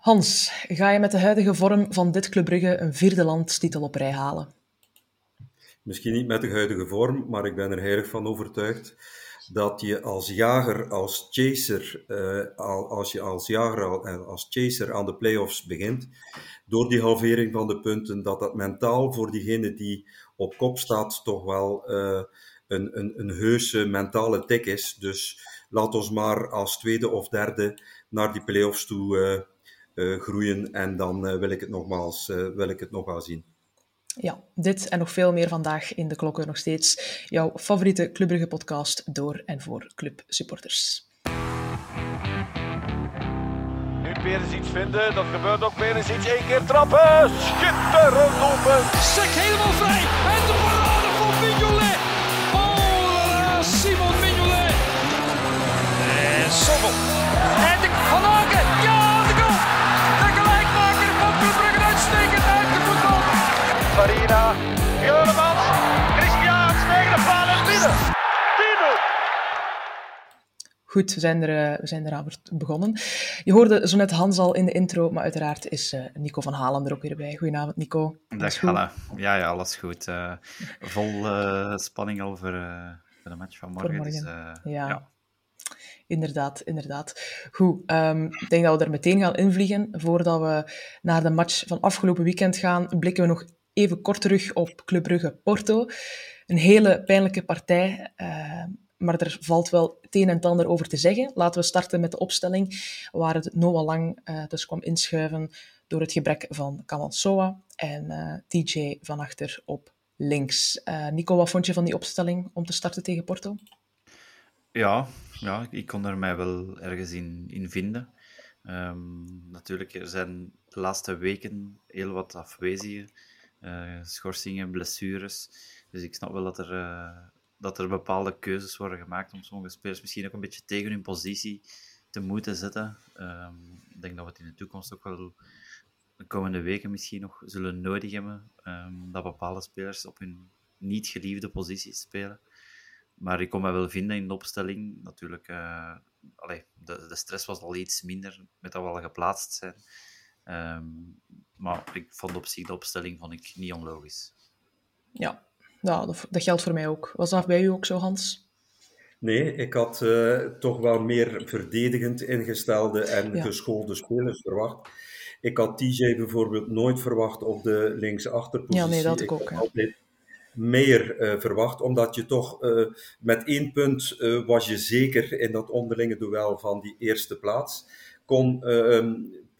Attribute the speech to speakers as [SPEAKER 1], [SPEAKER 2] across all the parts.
[SPEAKER 1] Hans, ga je met de huidige vorm van dit Club Brugge een vierde landstitel op rij halen?
[SPEAKER 2] Misschien niet met de huidige vorm, maar ik ben er heilig van overtuigd dat je als jager, als chaser, uh, als je als jager en als chaser aan de playoffs begint, door die halvering van de punten, dat dat mentaal voor diegene die op kop staat toch wel uh, een, een, een heuse mentale tik is. Dus laat ons maar als tweede of derde naar die playoffs toe uh, groeien en dan wil ik het nogmaals wil ik het nog wel zien.
[SPEAKER 1] Ja, dit en nog veel meer vandaag in de klokken nog steeds. Jouw favoriete Club podcast door en voor clubsupporters.
[SPEAKER 3] Nu Perens iets vinden, dat gebeurt ook. Perens iets, één keer trappen. Schitterend open.
[SPEAKER 4] Sek helemaal vrij. En de parade van Mignolet. Oh, Simon Mignolet.
[SPEAKER 3] En Sommel.
[SPEAKER 4] En de Van Aken. Ja,
[SPEAKER 3] Farina, Juremans, Christiaans tegen de paal en binnen.
[SPEAKER 1] Goed, we zijn, er, we zijn eraan begonnen. Je hoorde zo net Hans al in de intro, maar uiteraard is uh, Nico van Halen er ook weer bij. Goedenavond, Nico.
[SPEAKER 5] Dag, Hanna. Ja, ja, alles goed. Uh, vol uh, spanning al voor, voor, de match van morgen. morgen. Dus,
[SPEAKER 1] ja. ja. Inderdaad, inderdaad. Goed, um, ik denk dat we er meteen gaan invliegen. Voordat we naar de match van afgelopen weekend gaan, blikken we nog even kort terug op Club Brugge Porto. Een hele pijnlijke partij, uh, maar er valt wel het een en ander over te zeggen. Laten we starten met de opstelling, waar het Noah Lang uh, dus kwam inschuiven door het gebrek van Kamal Soa en uh, TJ van achter op links. Nico, wat vond je van die opstelling om te starten tegen Porto?
[SPEAKER 5] Ja, ja ik kon er mij wel ergens in, in vinden. Um, natuurlijk, er zijn de laatste weken heel wat afwezigen. Uh, schorsingen, blessures. Dus ik snap wel dat er, uh, dat er bepaalde keuzes worden gemaakt om sommige spelers misschien ook een beetje tegen hun positie te moeten zetten. Um, ik denk dat we het in de toekomst ook wel de komende weken misschien nog zullen nodig hebben. Um, dat bepaalde spelers op hun niet geliefde posities spelen. Maar ik kon me wel vinden in de opstelling. Natuurlijk, uh, de, de stress was al iets minder met dat we al geplaatst zijn. Um, maar ik vond op zich de opstelling vond ik niet onlogisch.
[SPEAKER 1] Ja, ja dat, dat geldt voor mij ook. Was dat bij u ook zo, Hans?
[SPEAKER 2] Nee, ik had uh, toch wel meer verdedigend ingestelde en ja. geschoolde spelers verwacht. Ik had TJ bijvoorbeeld nooit verwacht op de linksachterpositie.
[SPEAKER 1] Ja, nee, dat ik, ik ook.
[SPEAKER 2] Altijd meer uh, verwacht, omdat je toch uh, met één punt was je zeker in dat onderlinge duel van die eerste plaats. Kon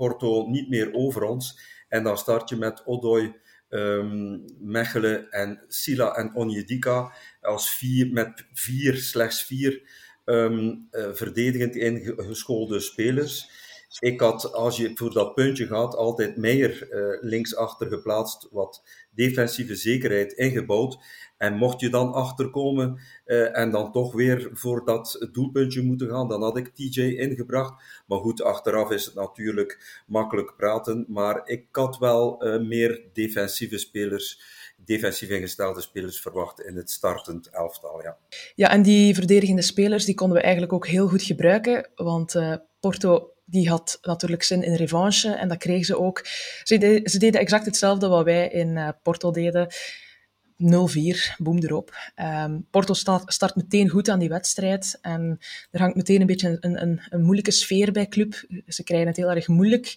[SPEAKER 2] Porto niet meer over ons. En dan start je met Odoi, um, Mechelen en Sila en Onjedika als vier, met vier, slechts vier um, verdedigend ingeschoolde spelers. Ik had, als je voor dat puntje gaat, altijd Meijer uh, linksachter geplaatst, wat defensieve zekerheid ingebouwd. En mocht je dan achterkomen uh, en dan toch weer voor dat doelpuntje moeten gaan, dan had ik TJ ingebracht. Maar goed, achteraf is het natuurlijk makkelijk praten. Maar ik had wel uh, meer defensieve spelers defensief ingestelde spelers verwacht in het startend elftal. Ja.
[SPEAKER 1] ja, en die verdedigende spelers die konden we eigenlijk ook heel goed gebruiken. Want Porto die had natuurlijk zin in revanche en dat kregen ze ook. Ze, ze deden exact hetzelfde wat wij in uh, Porto deden. 0-4, boem erop. Um, Porto start, start meteen goed aan die wedstrijd en er hangt meteen een beetje een, een, een moeilijke sfeer bij club. Ze krijgen het heel erg moeilijk.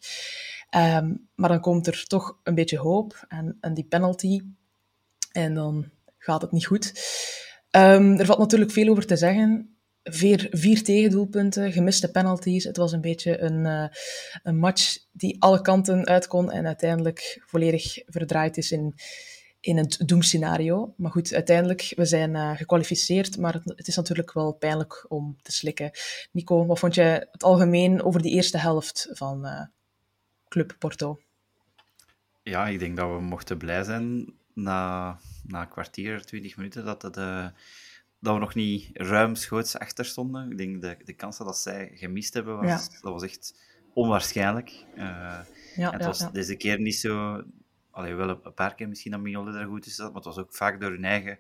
[SPEAKER 1] Um, maar dan komt er toch een beetje hoop en, en die penalty. En dan gaat het niet goed. Um, er valt natuurlijk veel over te zeggen vier, vier tegendoelpunten, gemiste penalties. Het was een beetje een, uh, een match die alle kanten uit kon en uiteindelijk volledig verdraaid is in, in het doemscenario. Maar goed, uiteindelijk, we zijn uh, gekwalificeerd, maar het, het, is natuurlijk wel pijnlijk om te slikken. Nico, wat vond jij het algemeen over die eerste helft van uh, Club Porto?
[SPEAKER 5] Ja, ik denk dat we mochten blij zijn na, na een kwartier, twintig minuten, dat het dat we nog niet ruimschoots achter stonden. Ik denk de, de kansen dat zij gemist hebben, was, ja. dat was echt onwaarschijnlijk. Uh, ja, het was deze keer niet zo... Allee, wel een paar keer misschien dat Mignolet er goed is, maar het was ook vaak door hun eigen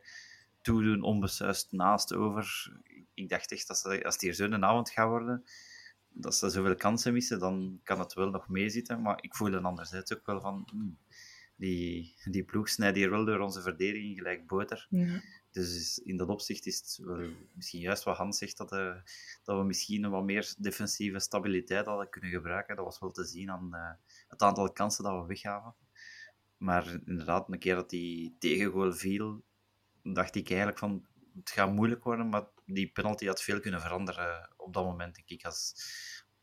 [SPEAKER 5] toedoen onbesuist naast over. Ik dacht echt, dat als het hier zo'n avond gaat worden, dat ze zoveel kansen missen, dan kan het wel nog meezitten. Maar ik voel dan anderzijds ook wel van, hmm, die, die ploeg snijdt hier wel door onze verdediging gelijk boter.
[SPEAKER 1] Ja.
[SPEAKER 5] Dus in dat opzicht is het misschien juist wat Hans zegt, dat, uh, dat we misschien wat meer defensieve stabiliteit hadden kunnen gebruiken. Dat was wel te zien aan uh, het aantal kansen dat we weggaven. Maar inderdaad, een keer dat die tegengoal viel, dacht ik eigenlijk van, het gaat moeilijk worden, maar die penalty had veel kunnen veranderen op dat moment, denk ik. Als,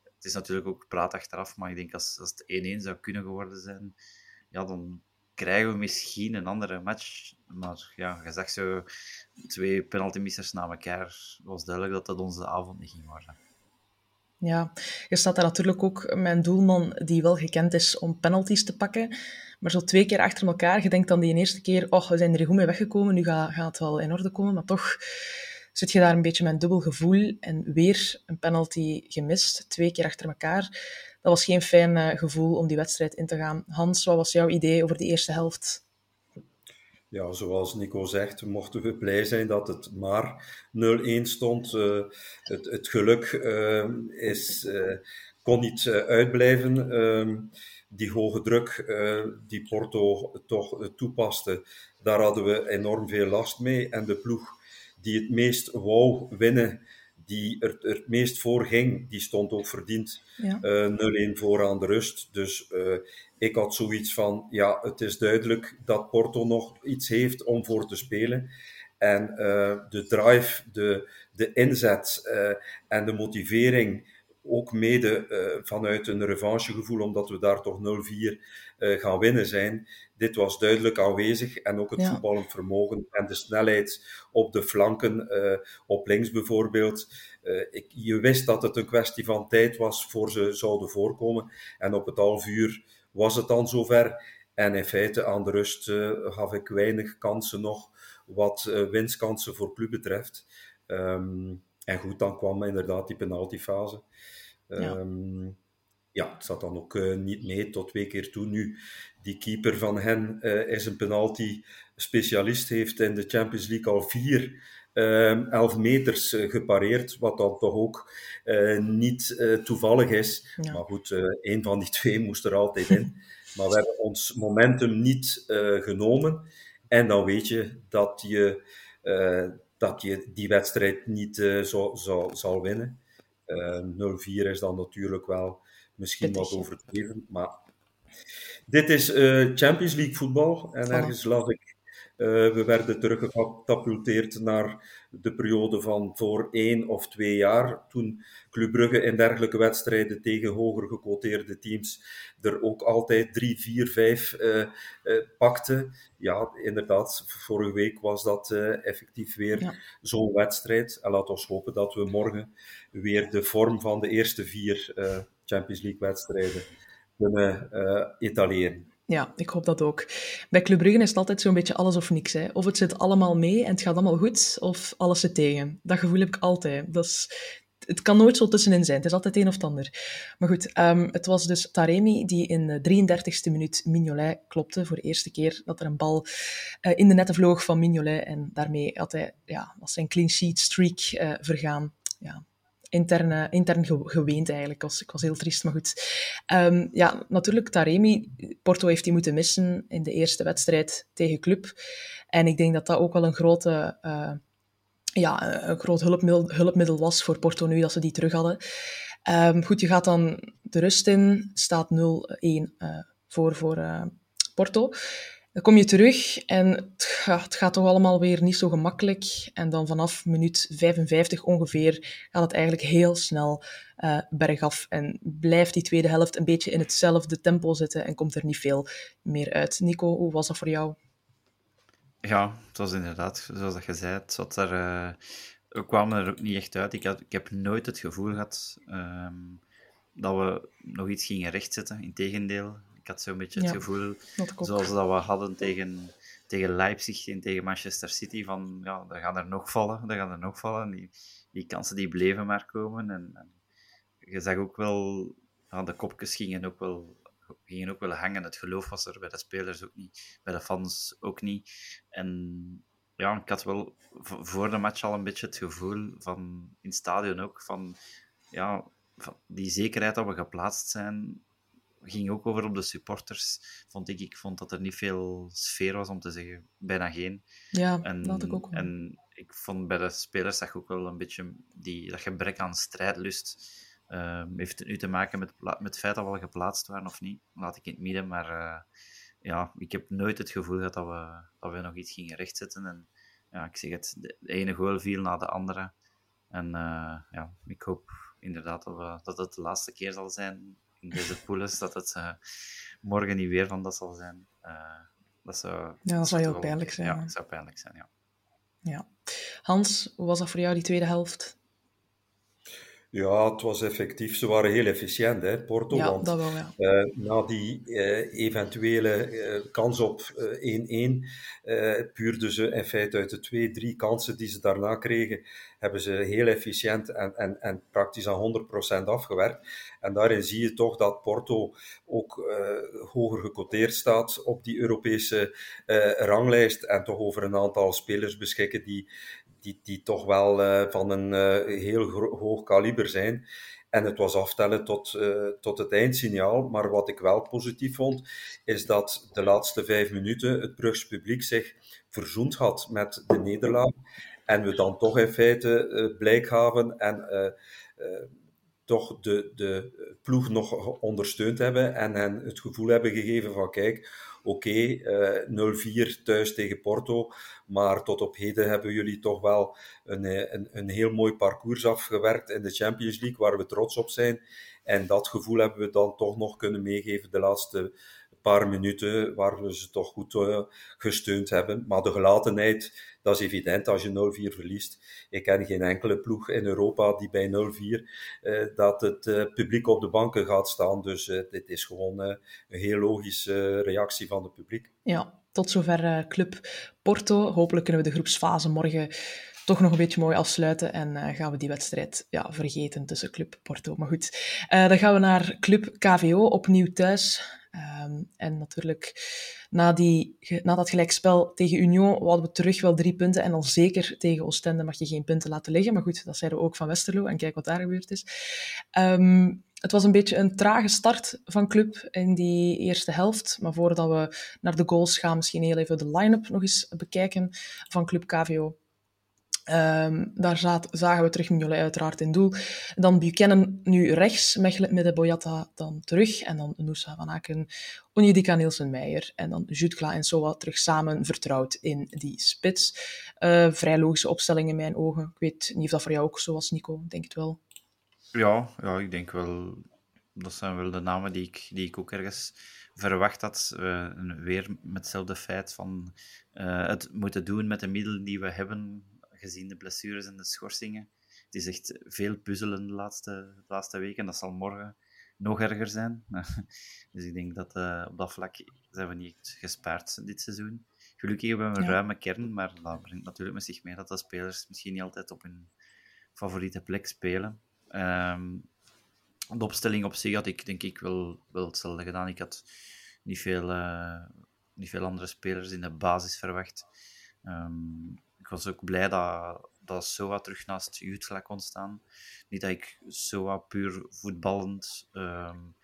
[SPEAKER 5] het is natuurlijk ook praat achteraf, maar ik denk als, als het 1-1 zou kunnen geworden zijn, ja, dan krijgen we misschien een andere match. Maar ja, je zo twee penaltymissers na elkaar. Was duidelijk dat dat onze avond niet ging worden.
[SPEAKER 1] Ja, je staat daar natuurlijk ook een doelman die wel gekend is om penalties te pakken. Maar zo twee keer achter elkaar, je denkt dan die eerste keer, oh, we zijn er goed mee weggekomen, nu gaat, gaat het wel in orde komen. Maar toch zit je daar een beetje met een dubbel gevoel en weer een penalty gemist, twee keer achter elkaar. Dat was geen fijn uh, gevoel om die wedstrijd in te gaan. Hans, wat was jouw idee over de eerste helft?
[SPEAKER 2] Ja, zoals Nico zegt, mochten we blij zijn dat het maar 0-1 stond. Uh, het, het, geluk uh, is, kon niet uitblijven. Ehm, die hoge druk die Porto toch toepaste, daar hadden we enorm veel last mee. En de ploeg die het meest wou winnen, die er, het meest voor ging, die stond ook verdiend ja. uh, 0-1 voor aan de rust. Dus uh, ik had zoiets van, ja, het is duidelijk dat Porto nog iets heeft om voor te spelen. En uh, de drive, de, de inzet en de motivering ook mede uh, vanuit een revanchegevoel, omdat we daar toch 0-4 uh, gaan winnen zijn. Dit was duidelijk aanwezig en ook het ja. voetballend vermogen en de snelheid op de flanken, uh, op links bijvoorbeeld. Ik, je wist dat het een kwestie van tijd was voor ze zouden voorkomen. En op het half uur was het dan zover. En in feite aan de rust gaf ik weinig kansen nog, wat winstkansen voor club betreft. Um, en goed, dan kwam inderdaad die penaltyfase. Ja. Um, ja, het zat dan ook uh, niet mee tot twee keer toe. Nu, die keeper van hen uh, is een penalty-specialist, heeft in de Champions League al vier uh, 11 meters uh, gepareerd, wat dan toch ook niet toevallig is. Ja. Maar goed, een van die twee moest er altijd in. maar we hebben ons momentum niet genomen. En dan weet je dat je, dat je die wedstrijd niet zo, zo, zal winnen. Uh, 0-4 is dan natuurlijk wel misschien wat overdreven, maar dit is uh, Champions League voetbal. En ergens las ik, we werden teruggecatapulteerd naar de periode van voor één of twee jaar, toen Club Brugge in dergelijke wedstrijden tegen hoger gequoteerde teams er ook altijd 3, 4, 5 uh, uh, pakte. Ja, inderdaad, vorige week was dat uh, effectief weer ja. zo'n wedstrijd. En laten we hopen dat we morgen weer de vorm van de eerste vier Champions League wedstrijden kunnen etaleren.
[SPEAKER 1] Ja, ik hoop dat ook. Bij Club Brugge is het altijd zo'n beetje alles of niks. Hè. Of het zit allemaal mee en het gaat allemaal goed, of alles zit tegen. Dat gevoel heb ik altijd. Dat is, het kan nooit zo tussenin zijn. Het is altijd een of het ander. Maar goed, um, het was dus Taremi die in de 33ste minuut Mignolet klopte. Voor de eerste keer dat er een bal uh, in de netten vloog van Mignolet. En daarmee had hij, ja, was zijn clean sheet streak uh, vergaan. Ja, intern, intern geweend eigenlijk. Was, ik was heel triest, maar goed. Um, ja, natuurlijk, Taremi, Porto heeft hij moeten missen in de eerste wedstrijd tegen Club. En ik denk dat dat ook wel een grote... Uh, ja, een groot hulpmiddel, was voor Porto nu dat ze die terug hadden. Um, goed, je gaat dan de rust in, staat 0-1 uh, voor, voor uh, Porto. Dan kom je terug en het gaat, toch allemaal weer niet zo gemakkelijk. En dan vanaf minuut 55 ongeveer gaat het eigenlijk heel snel uh, bergaf. En blijft die tweede helft een beetje in hetzelfde tempo zitten en komt er niet veel meer uit. Nico, hoe was dat voor jou?
[SPEAKER 5] Ja, het was inderdaad, zoals dat je zei, het er, we kwamen er ook niet echt uit. Ik, had, ik heb nooit het gevoel gehad um, dat we nog iets gingen rechtzetten. Integendeel, ik had zo'n beetje het gevoel, zoals dat we hadden tegen, tegen Leipzig en tegen Manchester City, van ja, daar gaan er nog vallen, daar gaan er nog vallen. Die, die kansen die bleven maar komen. En, en je zag ook wel, ja, de kopjes gingen ook wel gingen ook wel hangen. Het geloof was er bij de spelers ook niet, bij de fans ook niet. En ja, ik had wel voor de match al een beetje het gevoel van in het stadion ook van ja, die zekerheid dat we geplaatst zijn, ging ook over op de supporters. Vond ik, ik vond dat er niet veel sfeer was om te zeggen, bijna geen.
[SPEAKER 1] Ja, en, dat had ik ook
[SPEAKER 5] wel. En ik vond bij de spelers je ook wel een beetje die, dat gebrek aan strijdlust. Uh, heeft het nu te maken met, met het feit dat we al geplaatst waren of niet? Laat ik in het midden, maar uh, ja, ik heb nooit het gevoel gehad dat we, dat we nog iets gingen rechtzetten. En ja, ik zeg het, de ene goal viel na de andere. En uh, ja, ik hoop inderdaad dat, we, dat het de laatste keer zal zijn in deze poules, dat het uh, morgen niet weer van dat zal zijn. Uh, dat zou,
[SPEAKER 1] ja, dat zou heel pijnlijk zijn.
[SPEAKER 5] Ja, dat zou pijnlijk zijn, ja.
[SPEAKER 1] ja. Hans, hoe was dat voor jou, die tweede helft?
[SPEAKER 2] Ja, het was effectief. Ze waren heel efficiënt, hè, Porto.
[SPEAKER 1] Ja,
[SPEAKER 2] want,
[SPEAKER 1] dat wel, ja.
[SPEAKER 2] Uh, na die uh, eventuele uh, kans op 1-1, puurden ze in feite uit de twee, drie kansen die ze daarna kregen, hebben ze heel efficiënt en, en, en praktisch aan 100% afgewerkt. En daarin zie je toch dat Porto ook hoger gecoteerd staat op die Europese ranglijst en toch over een aantal spelers beschikken die, die, die toch wel uh, van een uh, heel hoog kaliber zijn. En het was aftellen tot, uh, tot het eindsignaal. Maar wat ik wel positief vond, is dat de laatste vijf minuten het Brugs publiek zich verzoend had met de nederlaag. En we dan toch in feite blijk gaven en toch de, de ploeg nog ondersteund hebben en hen het gevoel hebben gegeven van kijk, oké, okay, uh, 0-4 thuis tegen Porto, maar tot op heden hebben jullie toch wel een, een, een heel mooi parcours afgewerkt in de Champions League, waar we trots op zijn. En dat gevoel hebben we dan toch nog kunnen meegeven de laatste paar minuten, waar we ze toch goed uh, gesteund hebben. Maar de gelatenheid, dat is evident als je 0-4 verliest. Ik ken geen enkele ploeg in Europa die bij 0-4 uh, dat het uh, publiek op de banken gaat staan. Dus dit is gewoon een heel logische reactie van het publiek.
[SPEAKER 1] Ja, tot zover Club Porto. Hopelijk kunnen we de groepsfase morgen toch nog een beetje mooi afsluiten en gaan we die wedstrijd ja, vergeten tussen Club Porto. Maar goed, dan gaan we naar Club KVO, opnieuw thuis. Um, en natuurlijk, na, die, na dat gelijkspel tegen Union hadden we terug wel drie punten. En al zeker tegen Oostende mag je geen punten laten liggen. Maar goed, dat zeiden we ook van Westerlo. En kijk wat daar gebeurd is. Um, het was een beetje een trage start van club in die eerste helft. Maar voordat we naar de goals gaan, misschien heel even de line-up nog eens bekijken van Club KVO. Um, daar zagen we terug Mignolet uiteraard in doel. Dan Buchanan nu rechts, met Boyata dan terug. En dan Noosa van Aken, Onyedika Nielsen-Meijer. En dan Jutkla en Soa terug samen vertrouwd in die spits. Uh, vrij logische opstelling in mijn ogen. Ik weet niet of dat voor jou ook zo was, Nico. Denk het wel.
[SPEAKER 5] Ja, ja, ik denk wel. Dat zijn wel de namen die ik, die ik ook ergens verwacht had. Uh, weer met hetzelfde feit van uh, het moeten doen met de middelen die we hebben gezien de blessures en de schorsingen. Het is echt veel puzzelen de laatste, de laatste weken. Dat zal morgen nog erger zijn. dus ik denk dat uh, op dat vlak zijn we niet gespaard dit seizoen. Gelukkig hebben we een ja. ruime kern, maar dat brengt natuurlijk met zich mee dat de spelers misschien niet altijd op hun favoriete plek spelen. Um, de opstelling op zich had ik denk ik wel, wel hetzelfde gedaan. Ik had niet veel, uh, niet veel andere spelers in de basis verwacht. Um, was ook blij dat, dat Soa terug naast Jutla kon staan. Niet dat ik Soa puur voetballend, um,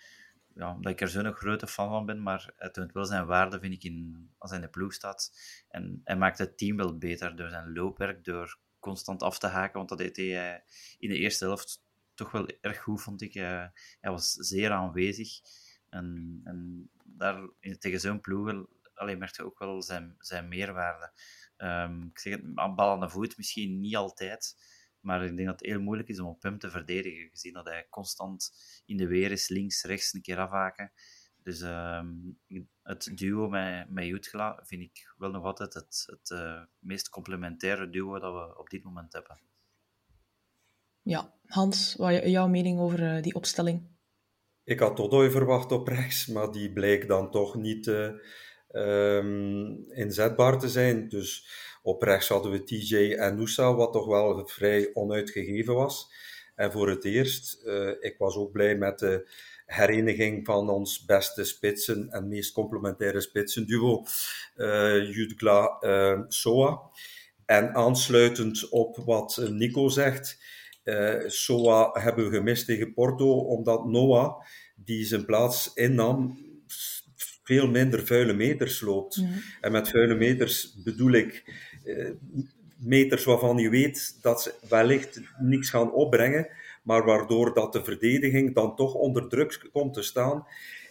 [SPEAKER 5] ja, dat ik er zo'n grote fan van ben, maar het toont wel zijn waarde, vind ik, in, als hij in de ploeg staat. En hij maakt het team wel beter door zijn loopwerk, door constant af te haken, want dat deed hij in de eerste helft toch wel erg goed, vond ik. Hij, was zeer aanwezig. En, en daar, tegen zo'n ploeg alleen merkte ook wel zijn, zijn meerwaarde. Um, ik zeg het, bal aan de voet misschien niet altijd, maar ik denk dat het heel moeilijk is om op hem te verdedigen, gezien dat hij constant in de weer is, links, rechts, een keer afhaken. Dus um, het duo met, met Jutgla vind ik wel nog altijd het, het uh, meest complementaire duo dat we op dit moment hebben.
[SPEAKER 1] Ja, Hans, wat jouw mening over uh, die opstelling?
[SPEAKER 2] Ik had Todoy verwacht op rechts, maar die bleek dan toch niet... Uh um, inzetbaar te zijn. Dus op rechts hadden we TJ en Noosa, wat toch wel vrij onuitgegeven was. En voor het eerst, uh, ik was ook blij met de hereniging van ons beste spitsen en meest complementaire spitsenduo, uh, Jutgla uh, Soa. En aansluitend op wat Nico zegt, Uh, Soa hebben we gemist tegen Porto, omdat Noah, die zijn plaats innam, veel minder vuile meters loopt. En met vuile meters bedoel ik uh, meters waarvan je weet dat ze wellicht niks gaan opbrengen, maar waardoor dat de verdediging dan toch onder druk komt te staan.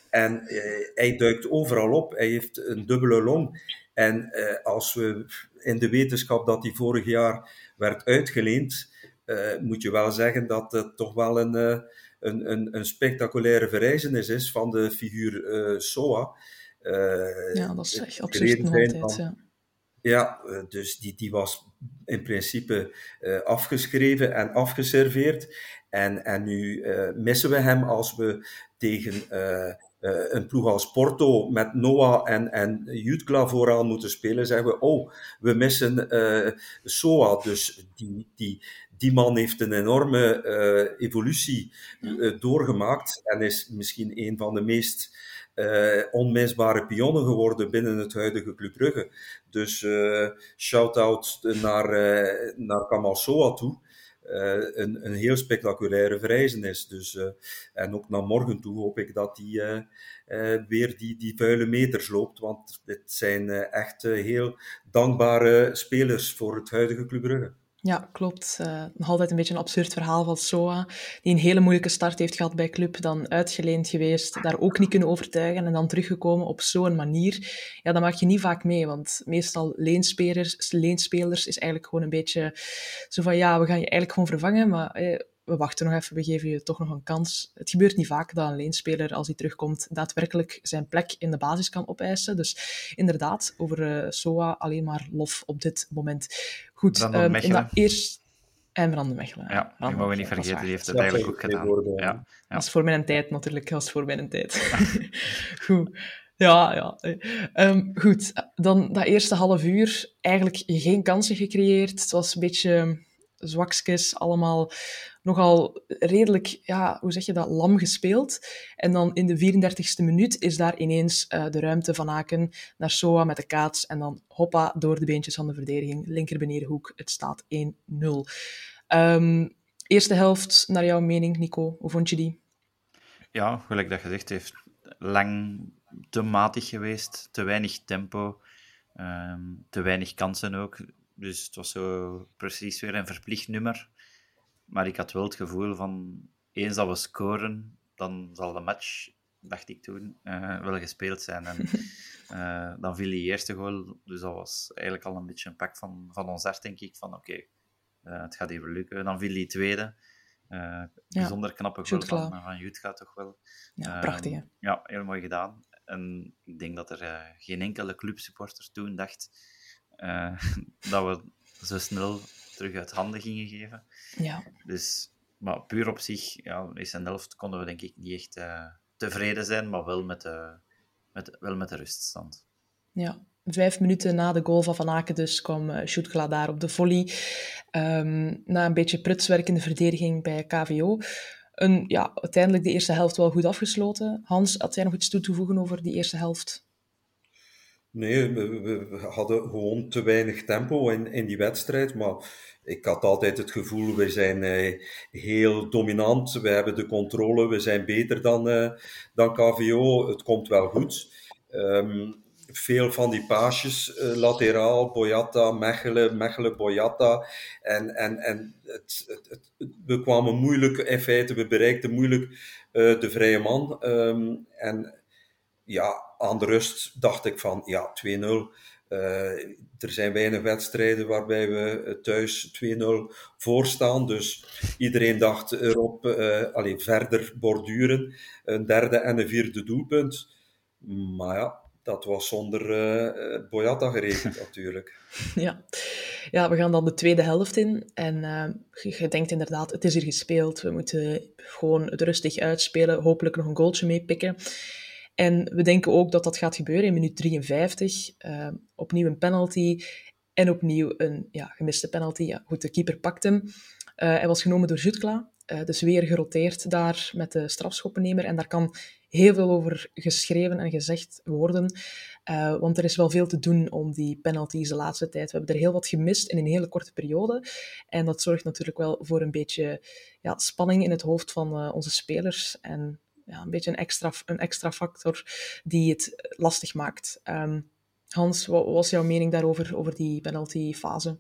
[SPEAKER 2] En uh, hij duikt overal op. Hij heeft een dubbele long. En uh, als we in de wetenschap dat hij vorig jaar werd uitgeleend, moet je wel zeggen dat het toch wel een, een, een, een, spectaculaire verrijzenis is van de figuur Soa.
[SPEAKER 1] ja, dat is echt absurd nog altijd, ja.
[SPEAKER 2] Ja, dus die, die was in principe uh, afgeschreven en afgeserveerd. En, en nu uh, missen we hem als we tegen uh, een ploeg als Porto met Noah en, en Jutkla vooraan moeten spelen. Zeggen we, oh, we missen Soa. Dus die, die, die man heeft een enorme evolutie doorgemaakt en is misschien een van de meest uh, onmisbare pionnen geworden binnen het huidige Club Brugge. Dus shout-out naar, naar Kamal Soa toe. een, een heel spectaculaire verrijzenis. Dus, en ook naar morgen toe hoop ik dat hij weer die, die vuile meters loopt. Want dit zijn echt heel dankbare spelers voor het huidige Club Brugge.
[SPEAKER 1] Ja, klopt. Uh, nog altijd een beetje een absurd verhaal van Soa, die een hele moeilijke start heeft gehad bij club, dan uitgeleend geweest, daar ook niet kunnen overtuigen en dan teruggekomen op zo'n manier. Ja, dat maak je niet vaak mee, want meestal leenspelers, leenspelers is eigenlijk gewoon een beetje zo van, ja, we gaan je eigenlijk gewoon vervangen, maar... Eh, we wachten nog even, we geven je toch nog een kans. Het gebeurt niet vaak dat een leenspeler, als hij terugkomt, daadwerkelijk zijn plek in de basis kan opeisen. Dus inderdaad, over uh, SOA alleen maar lof op dit moment. Goed,
[SPEAKER 5] um, in dat
[SPEAKER 1] eerst... En Brandon Mechelen.
[SPEAKER 5] Ja, die mogen we niet vergeten, die heeft het eigenlijk ook gedaan. Ja, ja.
[SPEAKER 1] Dat is voor mijn tijd natuurlijk, dat is voor mijn tijd. Goed. Ja, ja. Um, goed, dan dat eerste half uur eigenlijk geen kansen gecreëerd. Het was een beetje zwakskes, allemaal nogal redelijk, ja, hoe zeg je dat, lam gespeeld. En dan in de 34ste minuut is daar ineens uh, de ruimte van Aken naar Soa met de kaats. En dan hoppa door de beentjes van de verdediging, linker Het staat 1-0. Um, ehm, eerste helft, naar jouw mening, Nico, hoe vond je die?
[SPEAKER 5] Ja, gelijk dat gezegd heeft, lang te matig geweest, te weinig tempo, um, te weinig kansen ook. Dus het was zo precies weer een verplicht nummer. Maar ik had wel het gevoel van, eens dat we scoren, dan zal de match, dacht ik toen, uh, wel gespeeld zijn. En uh, dan viel die eerste goal, dus dat was eigenlijk al een beetje een pak van, van ons hart, denk ik. Van oké, okay, uh, het gaat even lukken. Dan viel die tweede. bijzonder ja, knappe goal van, van Jutka toch wel.
[SPEAKER 1] Ja, prachtig hè?
[SPEAKER 5] Ja, heel mooi gedaan. En ik denk dat er geen enkele clubsupporter toen dacht dat we zo snel terug uit handen gingen geven.
[SPEAKER 1] Ja.
[SPEAKER 5] Dus, maar puur op zich, ja, in zijn helft konden we denk ik niet echt uh, tevreden zijn, maar wel met de, met, wel met de ruststand.
[SPEAKER 1] Ja, vijf minuten na de goal van Van Aken dus kwam uh, daar op de volley. Um, na een beetje prutswerk in de verdediging bij KVO. Een, ja, uiteindelijk de eerste helft wel goed afgesloten. Hans, had jij nog iets toe te voegen over die eerste helft?
[SPEAKER 2] Nee, we, hadden gewoon te weinig tempo in, in die wedstrijd. Maar ik had altijd het gevoel, we zijn eh, heel dominant. We hebben de controle, we zijn beter dan, uh, dan KVO. Het komt wel goed. Um, veel van die paasjes, uh, lateraal, Boyata, Mechelen, Mechelen, Boyata. En, en, en het, het, het, we kwamen moeilijk, in feite, we bereikten moeilijk de vrije man. Um, en ja, aan de rust dacht ik van ja, 2-0. Uh, eh, er zijn weinig wedstrijden waarbij we thuis 2-0 voorstaan. Dus iedereen dacht erop uh, allee, verder borduren. Een derde en een vierde doelpunt. Maar ja, dat was zonder uh, Boyata gerekend natuurlijk.
[SPEAKER 1] Ja. ja, we gaan dan de tweede helft in. En je denkt inderdaad, het is hier gespeeld. We moeten gewoon het rustig uitspelen. Hopelijk nog een goaltje meepikken. En we denken ook dat dat gaat gebeuren in minuut 53. Uh, opnieuw een penalty en opnieuw een ja, gemiste penalty. Goed, de keeper pakt hem. Uh, hij was genomen door Jutkla. uh, dus weer geroteerd daar met de strafschoppennemer. En daar kan heel veel over geschreven en gezegd worden. Uh, want er is wel veel te doen om die penalties de laatste tijd. We hebben er heel wat gemist in een hele korte periode. En dat zorgt natuurlijk wel voor een beetje ja, spanning in het hoofd van onze spelers. En ja, een beetje een extra, een extra factor die het lastig maakt. Um, Hans, wat was jouw mening daarover, over die penaltyfase?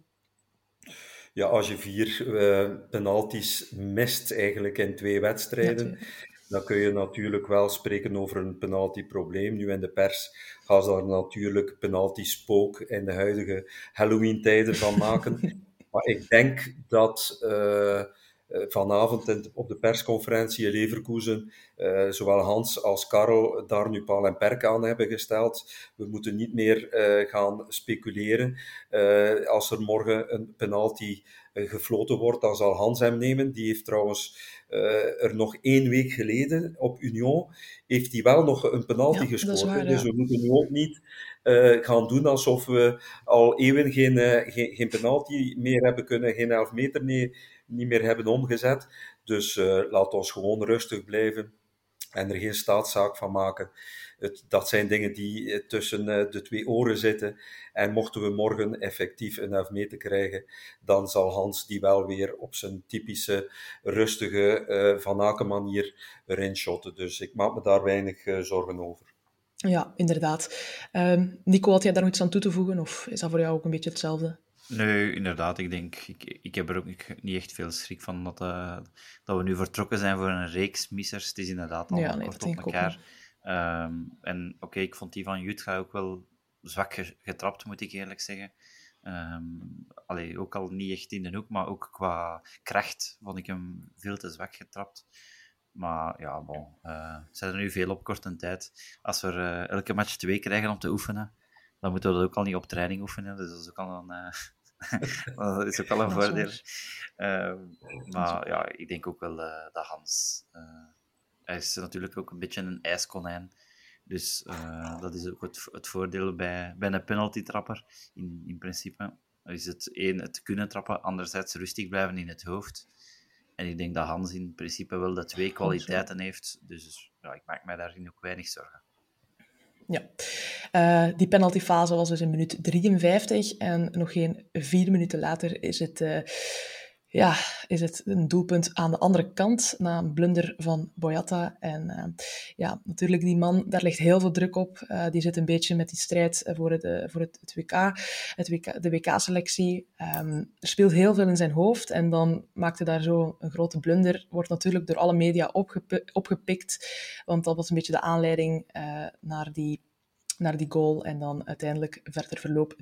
[SPEAKER 2] Ja, als je vier uh, penalties mist eigenlijk in twee wedstrijden, ja, dan kun je natuurlijk wel spreken over een penaltyprobleem. Nu in de pers gaan ze daar natuurlijk penalty-spook in de huidige Halloween-tijden van maken. maar ik denk dat uh, vanavond op de persconferentie in Leverkusen uh, zowel Hans als Karel daar nu paal en perk aan hebben gesteld. We moeten niet meer uh, gaan speculeren. Uh, als er morgen een penalty gefloten wordt, dan zal Hans hem nemen. Die heeft trouwens er nog één week geleden op Union, heeft hij wel nog een penalty ja, gescoord. Waar, ja. Dus we moeten nu ook niet gaan doen alsof we al eeuwen geen, geen, geen penalty meer hebben kunnen, geen elf meter nee, niet meer hebben omgezet. Dus laat ons gewoon rustig blijven en er geen staatszaak van maken. Het, dat zijn dingen die eh, tussen eh, de twee oren zitten. En mochten we morgen effectief een elfmeter krijgen, dan zal Hans die wel weer op zijn typische rustige uh, Van Aken manier erin. Dus ik maak me daar weinig zorgen over.
[SPEAKER 1] Ja, inderdaad. Um, Nico, had jij daar iets aan toe te voegen? Of is dat voor jou ook een beetje hetzelfde?
[SPEAKER 5] Nee, inderdaad. Ik denk, ik, ik heb er ook niet echt veel schrik van dat, uh, dat we nu vertrokken zijn voor een reeks missers. Het is inderdaad al ja, nee, kort op elkaar. Um, en oké, okay, ik vond die van Jutka ook wel zwak getrapt, moet ik eerlijk zeggen. Um, allee, ook al niet echt in de hoek, maar ook qua kracht vond ik hem veel te zwak getrapt. Maar ja, bon, uh, zijn er nu veel op korte tijd. Als we uh, elke match twee krijgen om te oefenen, dan moeten we dat ook al niet op training oefenen. Dus dat is ook al een, uh, dat is ook al een voordeel. Uh, maar ja, ik denk ook wel uh, dat Hans. hij is natuurlijk ook een beetje een ijskonijn. Dus dat is ook het, het voordeel bij, bij een penalty-trapper. In, in principe is het één, het kunnen trappen, anderzijds rustig blijven in het hoofd. En ik denk dat Hans in principe wel de twee kwaliteiten heeft. Dus ja, ik maak mij daarin ook weinig zorgen.
[SPEAKER 1] Ja, uh, die penaltyfase was dus in minuut 53 en nog geen vier minuten later is het, uh, ja, is het een doelpunt aan de andere kant na een blunder van Boyata. En uh, ja, natuurlijk die man, daar ligt heel veel druk op. die zit een beetje met die strijd voor het, voor het, het WK, het WK, de WK-selectie. Um, er speelt heel veel in zijn hoofd en dan maakte daar zo een grote blunder. Wordt natuurlijk door alle media opgepikt, want dat was een beetje de aanleiding naar die naar die goal. En dan uiteindelijk verder verloop 2-2.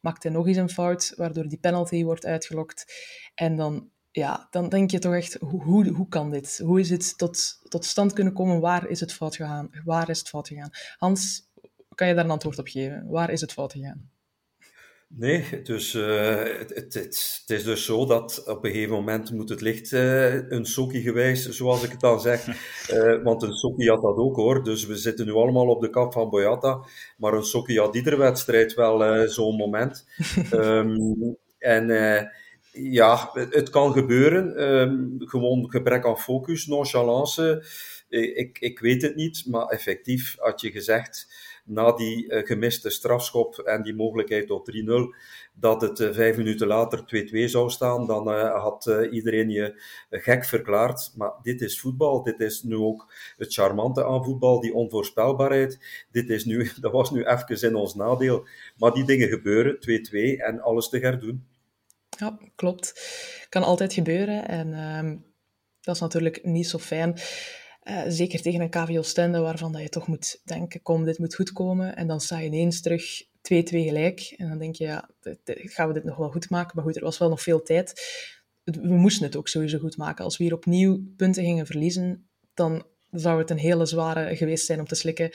[SPEAKER 1] Maakt hij nog eens een fout, waardoor die penalty wordt uitgelokt. En dan, ja, dan denk je toch echt, hoe, hoe, hoe kan dit? Hoe is het tot, tot stand kunnen komen? Waar is het fout gegaan? Waar is het fout gegaan? Hans, kan je daar een antwoord op geven? Waar is het fout gegaan?
[SPEAKER 2] Nee, dus uh, het, het, het, is dus zo dat op een gegeven moment moet het licht uh, een sokkie gewijs, zoals ik het dan zeg. Uh, want een sokkie had dat ook hoor. Dus we zitten nu allemaal op de kap van Boyata. Maar een sokkie had iedere wedstrijd wel zo'n moment. um, en ja, het, het, kan gebeuren. Um, gewoon gebrek aan focus, nonchalance. Ik, ik weet het niet, maar effectief had je gezegd na die uh, gemiste strafschop en die mogelijkheid tot 3-0, dat het uh, vijf minuten later 2-2 zou staan, dan uh, had iedereen je gek verklaard. Maar dit is voetbal. Dit is nu ook het charmante aan voetbal, die onvoorspelbaarheid. Dit is nu, dat was nu even in ons nadeel. Maar die dingen gebeuren, 2-2 en alles te herdoen.
[SPEAKER 1] Ja, klopt. Kan altijd gebeuren en uh, dat is natuurlijk niet zo fijn. Uh, zeker tegen een KVO Stende, waarvan dat je toch moet denken, kom, dit moet goed komen. En dan sta je ineens terug 2-2 gelijk. En dan denk je, ja, gaan we dit nog wel goed maken? Maar goed, er was wel nog veel tijd. We moesten het ook sowieso goed maken. Als we hier opnieuw punten gingen verliezen, dan zou het een hele zware geweest zijn om te slikken.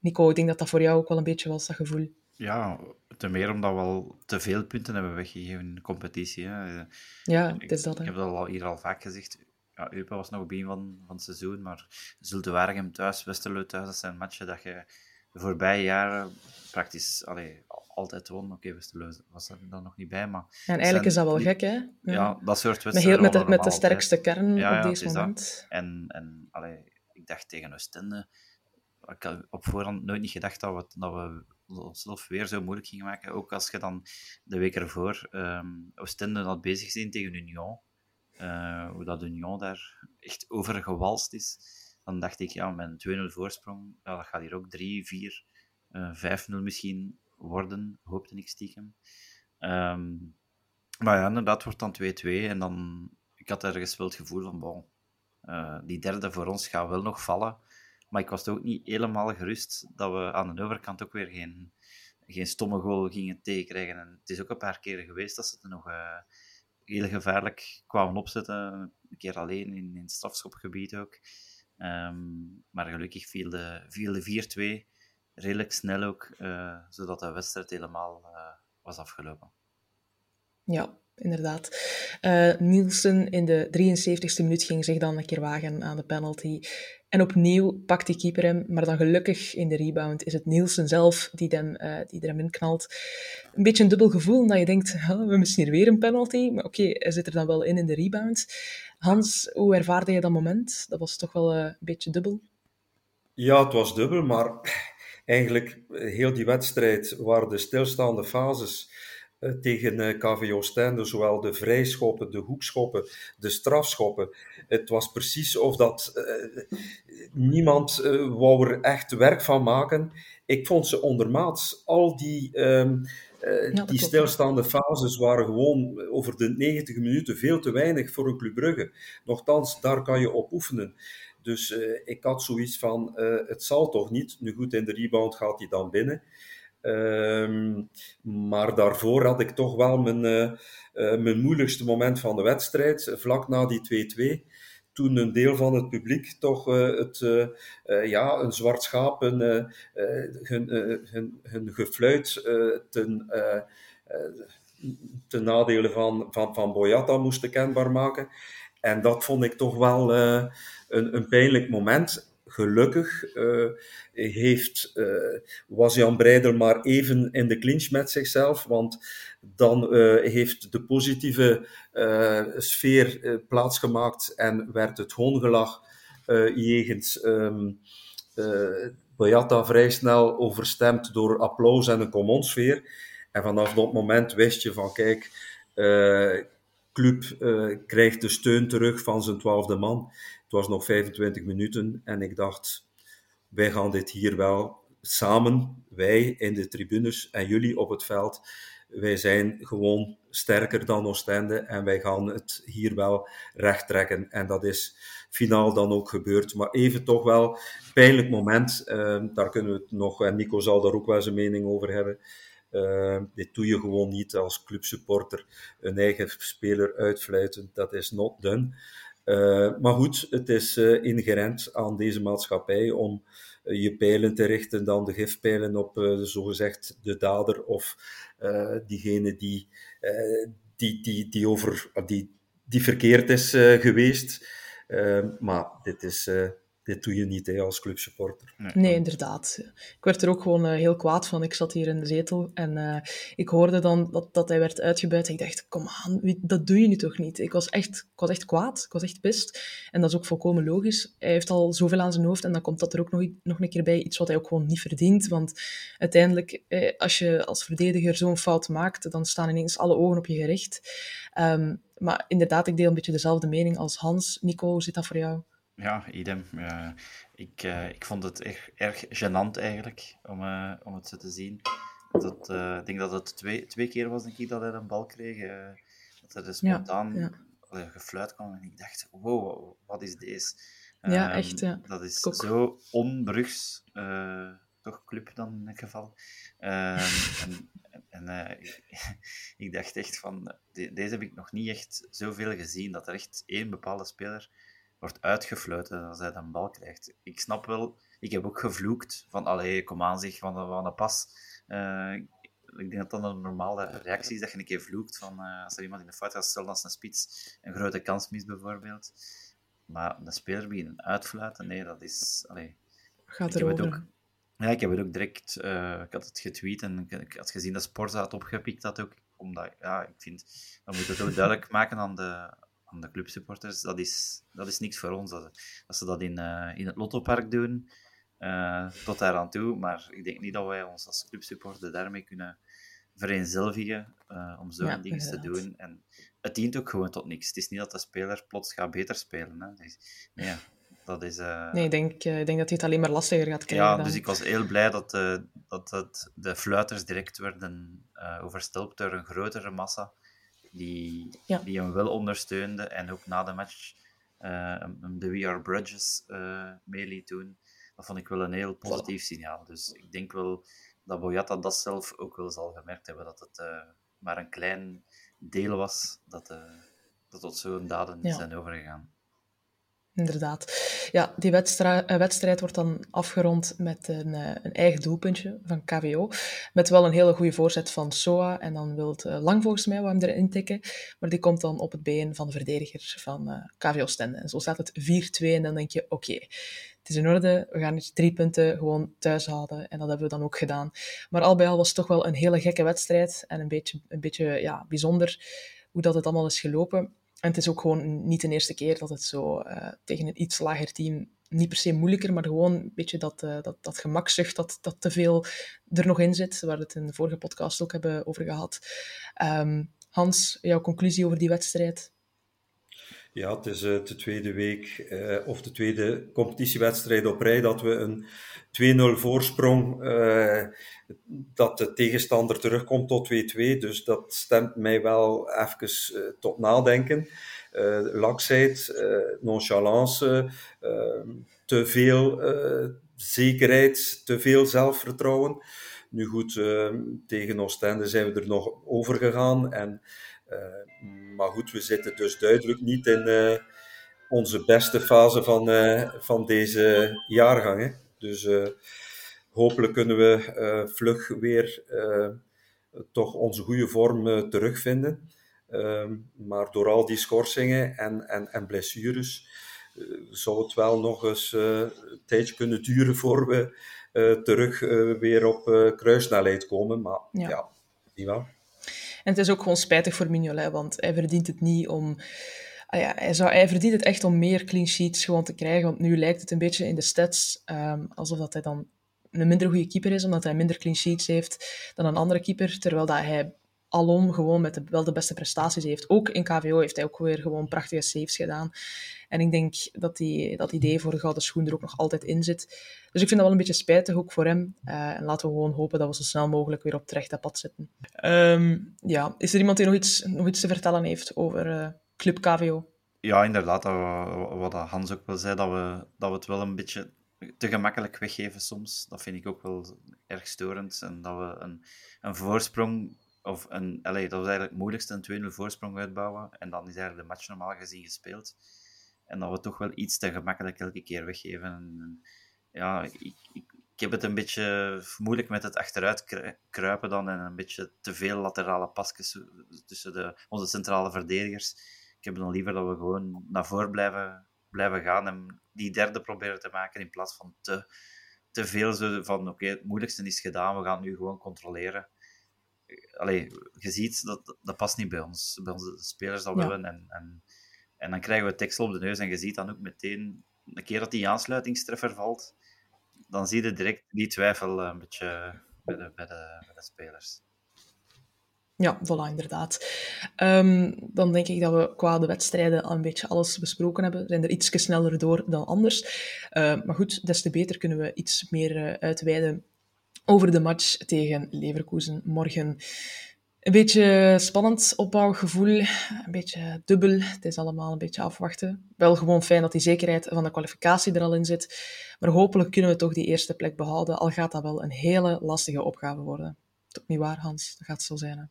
[SPEAKER 1] Nico, ik denk dat dat voor jou ook wel een beetje was, dat gevoel.
[SPEAKER 5] Ja, ten meer omdat we al te veel punten hebben weggegeven in de competitie. Hè.
[SPEAKER 1] Ja, het is dat.
[SPEAKER 5] Hè. Ik heb dat al, hier al vaak gezegd ja, Eupen was nog begin van, van het seizoen, maar Zulte thuis, Westerlo thuis, dat zijn matchen dat je de voorbije jaren praktisch allee, altijd wonnen. Oké, okay, was er dan nog niet bij, maar...
[SPEAKER 1] En eigenlijk is dat wel gek, hè?
[SPEAKER 5] Ja, dat soort
[SPEAKER 1] wedstrijden. Met, heel, met, de, met de sterkste kern ja, op deze moment.
[SPEAKER 5] En, en allee, ik dacht tegen Oostende... Ik had op voorhand nooit niet gedacht dat we, dat we onszelf weer zo moeilijk gingen maken. Ook als je dan de week ervoor um, Oostende had bezig zijn tegen Union. Uh, hoe dat Union daar echt over gewalst is. Dan dacht ik, ja, met een 2-0 voorsprong, ja, dat gaat hier ook 3, 4, uh, 5-0 misschien worden, hoopte ik stiekem. Um, maar ja, inderdaad wordt dan 2-2 en dan, ik had ergens wel het gevoel van, uh, die derde voor ons gaat wel nog vallen. Maar ik was ook niet helemaal gerust dat we aan de overkant ook weer geen, geen stomme goal gingen tegenkrijgen. En het is ook een paar keren geweest dat ze het nog uh, heel gevaarlijk kwamen opzetten. Een keer alleen in, in het strafschopgebied ook. Um, maar gelukkig viel de, viel de 4-2 redelijk snel ook, uh, zodat de wedstrijd helemaal uh, was afgelopen.
[SPEAKER 1] Ja, inderdaad. Uh, Nielsen in de 73ste minuut ging zich dan een keer wagen aan de penalty. En opnieuw pakt die keeper hem, maar dan gelukkig in de rebound is het Nielsen zelf die, hem, uh, die er hem in knalt. Een beetje een dubbel gevoel, omdat je denkt, we missen hier weer een penalty. Maar oké, okay, hij zit er dan wel in in de rebound. Hans, hoe ervaarde je dat moment? Dat was toch wel uh, een beetje dubbel?
[SPEAKER 2] Ja, het was dubbel, maar eigenlijk heel die wedstrijd waren de stilstaande fases tegen uh, KVO Stende, zowel de vrijschoppen, de hoekschoppen, de strafschoppen. Het was precies of dat uh, niemand wou er echt werk van maken. Ik vond ze ondermaats. Al die, um, ja, die stilstaande fases waren gewoon over de 90 minuten veel te weinig voor een Club Brugge. Nochtans, daar kan je op oefenen. Dus uh, ik had zoiets van, uh, het zal toch niet. Nu goed, in de rebound gaat hij dan binnen. Um, maar daarvoor had ik toch wel mijn, uh, mijn moeilijkste moment van de wedstrijd, vlak na die 2-2. Toen een deel van het publiek toch het, ja, een zwart schaap, hun, hun, hun, gefluit ten, ten nadele van, van, van Boyata moesten kenbaar maken. En dat vond ik toch wel een, een pijnlijk moment. Gelukkig uh, heeft, uh, was Jan Breidel maar even in de clinch met zichzelf, want dan heeft de positieve sfeer plaatsgemaakt en werd het hoongelach jegens um, Boyata vrij snel overstemd door applaus en een commonsfeer. En vanaf dat moment wist je van, kijk, club krijgt de steun terug van zijn twaalfde man. Het was nog 25 minuten en ik dacht, wij gaan dit hier wel samen, wij in de tribunes en jullie op het veld, wij zijn gewoon sterker dan Oostende en wij gaan het hier wel recht trekken. En dat is finaal dan ook gebeurd. Maar even toch wel pijnlijk moment. Uh, daar kunnen we het nog, en Nico zal daar ook wel zijn mening over hebben. Uh, dit doe je gewoon niet als clubsupporter. Een eigen speler uitfluiten, dat is not done. Uh, maar goed, het is uh, ingerent aan deze maatschappij om je pijlen te richten, dan de gifpijlen op zogezegd de dader of diegene die, die, die, die, over, die, die verkeerd is geweest. maar dit is dit doe je niet hè, als clubsupporter.
[SPEAKER 1] Nee. nee. inderdaad. Ik werd er ook gewoon uh, heel kwaad van. Ik zat hier in de zetel en uh, ik hoorde dan dat, dat hij werd uitgebuit. En ik dacht, kom aan, dat doe je nu toch niet? Ik was, echt, ik was echt kwaad, ik was echt pist. En dat is ook volkomen logisch. Hij heeft al zoveel aan zijn hoofd en dan komt dat er ook nog, nog een keer bij. Iets wat hij ook gewoon niet verdient. Want uiteindelijk, eh, als je als verdediger zo'n fout maakt, dan staan ineens alle ogen op je gericht. Um, maar inderdaad, ik deel een beetje dezelfde mening als Hans. Nico, hoe zit dat voor jou?
[SPEAKER 5] Ja, idem. Uh, ik, uh, ik vond het erg, erg gênant eigenlijk om, uh, om het zo te zien. Dat, ik denk dat het twee, twee keer was denk ik, dat hij een bal kreeg. dat hij er spontaan ja, ja. gefluit kwam. En ik dacht, wow, wat is deze?
[SPEAKER 1] Ja, um, echt. Ja.
[SPEAKER 5] Dat is Kok. zo onbrugs. toch club dan in het geval. en en ik, ik, dacht echt van, de, deze heb ik nog niet echt zoveel gezien. Dat er echt één bepaalde speler wordt uitgefluiten als hij een bal krijgt. Ik snap wel, ik heb ook gevloekt van, allee, kom aan zich, van, van een pas. Uh, ik denk dat dat een normale reactie is, dat je een keer vloekt van, uh, als er iemand in de fout gaat, stel als een spits een grote kans mist bijvoorbeeld. Maar een speler beginnen uitfluiten, nee, dat is... Allee,
[SPEAKER 1] gaat erover.
[SPEAKER 5] Ook, Ja, ik heb het ook direct, uh, ik had het getweet en ik, had gezien dat Sporza het opgepikt had ook. Omdat, ja, ik vind, dan moet het ook duidelijk maken aan de, aan de clubsupporters. Dat is, dat is niks voor ons. Dat, dat ze dat in, uh, in het Lottopark doen, uh, tot daar aan toe. Maar ik denk niet dat wij ons als clubsupporter daarmee kunnen vereenzelvigen uh, om zo'n ja, dingen te doen. En het dient ook gewoon tot niks. Het is niet dat de speler plots gaat beter spelen. Hè. Dus, nee, dat is,
[SPEAKER 1] nee, ik denk, ik denk dat hij het alleen maar lastiger gaat krijgen.
[SPEAKER 5] Ja,
[SPEAKER 1] dan.
[SPEAKER 5] dus ik was heel blij dat, dat, dat de fluiters direct werden overstelpt door een grotere massa die, ja. die hem wel ondersteunde en ook na de match hem de We Are Bridges mee liet doen. Dat vond ik wel een heel positief signaal. Dus ik denk wel dat Boyata dat zelf ook wel zal gemerkt hebben, dat het uh, maar een klein deel was dat, dat tot zo'n daden ja. zijn overgegaan.
[SPEAKER 1] Inderdaad. Ja, die wedstrijd, wedstrijd wordt dan afgerond met een, een, eigen doelpuntje van KVO. Met wel een hele goede voorzet van Soa. En dan wil het lang volgens mij hem erin tikken. Maar die komt dan op het been van de verdediger van uh, KVO Stende. En zo staat het 4-2. En dan denk je, oké, het is in orde, we gaan drie punten gewoon thuis houden. En dat hebben we dan ook gedaan. Maar al bij al was het toch wel een hele gekke wedstrijd. En een beetje, een beetje ja, bijzonder hoe dat het allemaal is gelopen. En het is ook gewoon niet de eerste keer dat het zo uh, tegen een iets lager team, niet per se moeilijker, maar gewoon een beetje dat, uh, dat, dat gemakzucht dat, dat te veel er nog in zit, waar we het in de vorige podcast ook hebben over gehad. Um, Hans, jouw conclusie over die wedstrijd?
[SPEAKER 2] Ja, het is uh, de tweede week, uh, of de tweede competitiewedstrijd op rij, dat we een 2-0 voorsprong, uh, dat de tegenstander terugkomt tot 2-2. Dus dat stemt mij wel even tot nadenken. laksheid, nonchalance, te veel zekerheid, te veel zelfvertrouwen. Nu goed, tegen Oostende zijn we er nog over gegaan en maar goed, we zitten dus duidelijk niet in uh, onze beste fase van, uh, van deze jaargang. Hè. Dus hopelijk kunnen we vlug weer toch onze goede vorm terugvinden. Ehm, maar door al die schorsingen en, en, en blessures zou het wel nog eens een tijdje kunnen duren voor we terug weer op kruissnelheid komen. Maar ja, ja niet wel.
[SPEAKER 1] En het is ook gewoon spijtig voor Mignolet, want hij verdient het niet om... Ah ja, hij, zou, hij verdient het echt om meer clean sheets gewoon te krijgen, want nu lijkt het een beetje in de stats um, alsof dat hij dan een minder goede keeper is, omdat hij minder clean sheets heeft dan een andere keeper, terwijl dat hij alom gewoon met de, wel de beste prestaties heeft. Ook in KVO heeft hij ook weer gewoon prachtige saves gedaan. En ik denk dat die, dat idee voor de gouden schoen er ook nog altijd in zit. Dus ik vind dat wel een beetje spijtig, ook voor hem. Uh, en laten we gewoon hopen dat we zo snel mogelijk weer op het rechte pad zitten. Um, ja, is er iemand die nog iets, nog iets te vertellen heeft over uh, Club KVO?
[SPEAKER 5] Ja, inderdaad, dat we, wat Hans ook wel zei, dat we, dat we het wel een beetje te gemakkelijk weggeven soms. Dat vind ik ook wel erg storend. En dat we een, een voorsprong of een, allez, dat was eigenlijk het moeilijkste, een 2-0 voorsprong uitbouwen. En dan is eigenlijk de match normaal gezien gespeeld. En dat we toch wel iets te gemakkelijk elke keer weggeven. En, ja, ik, ik, ik, heb het een beetje moeilijk met het achteruit kruipen dan. En een beetje te veel laterale pasjes tussen de, onze centrale verdedigers. Ik heb dan liever dat we gewoon naar voren blijven, blijven gaan en die derde proberen te maken in plaats van te, te veel zo van oké, het moeilijkste is gedaan, we gaan nu gewoon controleren allee, je ziet, dat, dat past niet bij ons. Bij onze spelers dat willen. En, en, en dan krijgen we tekst op de neus en je ziet dan ook meteen, een keer dat die aansluitingstreffer valt, dan zie je direct die twijfel een beetje bij de, bij de, de spelers.
[SPEAKER 1] Ja, voilà, inderdaad. Um, dan denk ik dat we qua de wedstrijden al een beetje alles besproken hebben. We zijn er iets sneller door dan anders. Uh, maar goed, des te beter kunnen we iets meer uh, uitweiden over de match tegen Leverkusen morgen. Een beetje spannend opbouwgevoel, een beetje dubbel. Het is allemaal een beetje afwachten. Wel gewoon fijn dat die zekerheid van de kwalificatie er al in zit. Maar hopelijk kunnen we toch die eerste plek behouden, al gaat dat wel een hele lastige opgave worden. Toch niet waar, Hans? Dat gaat zo zijn. Hè?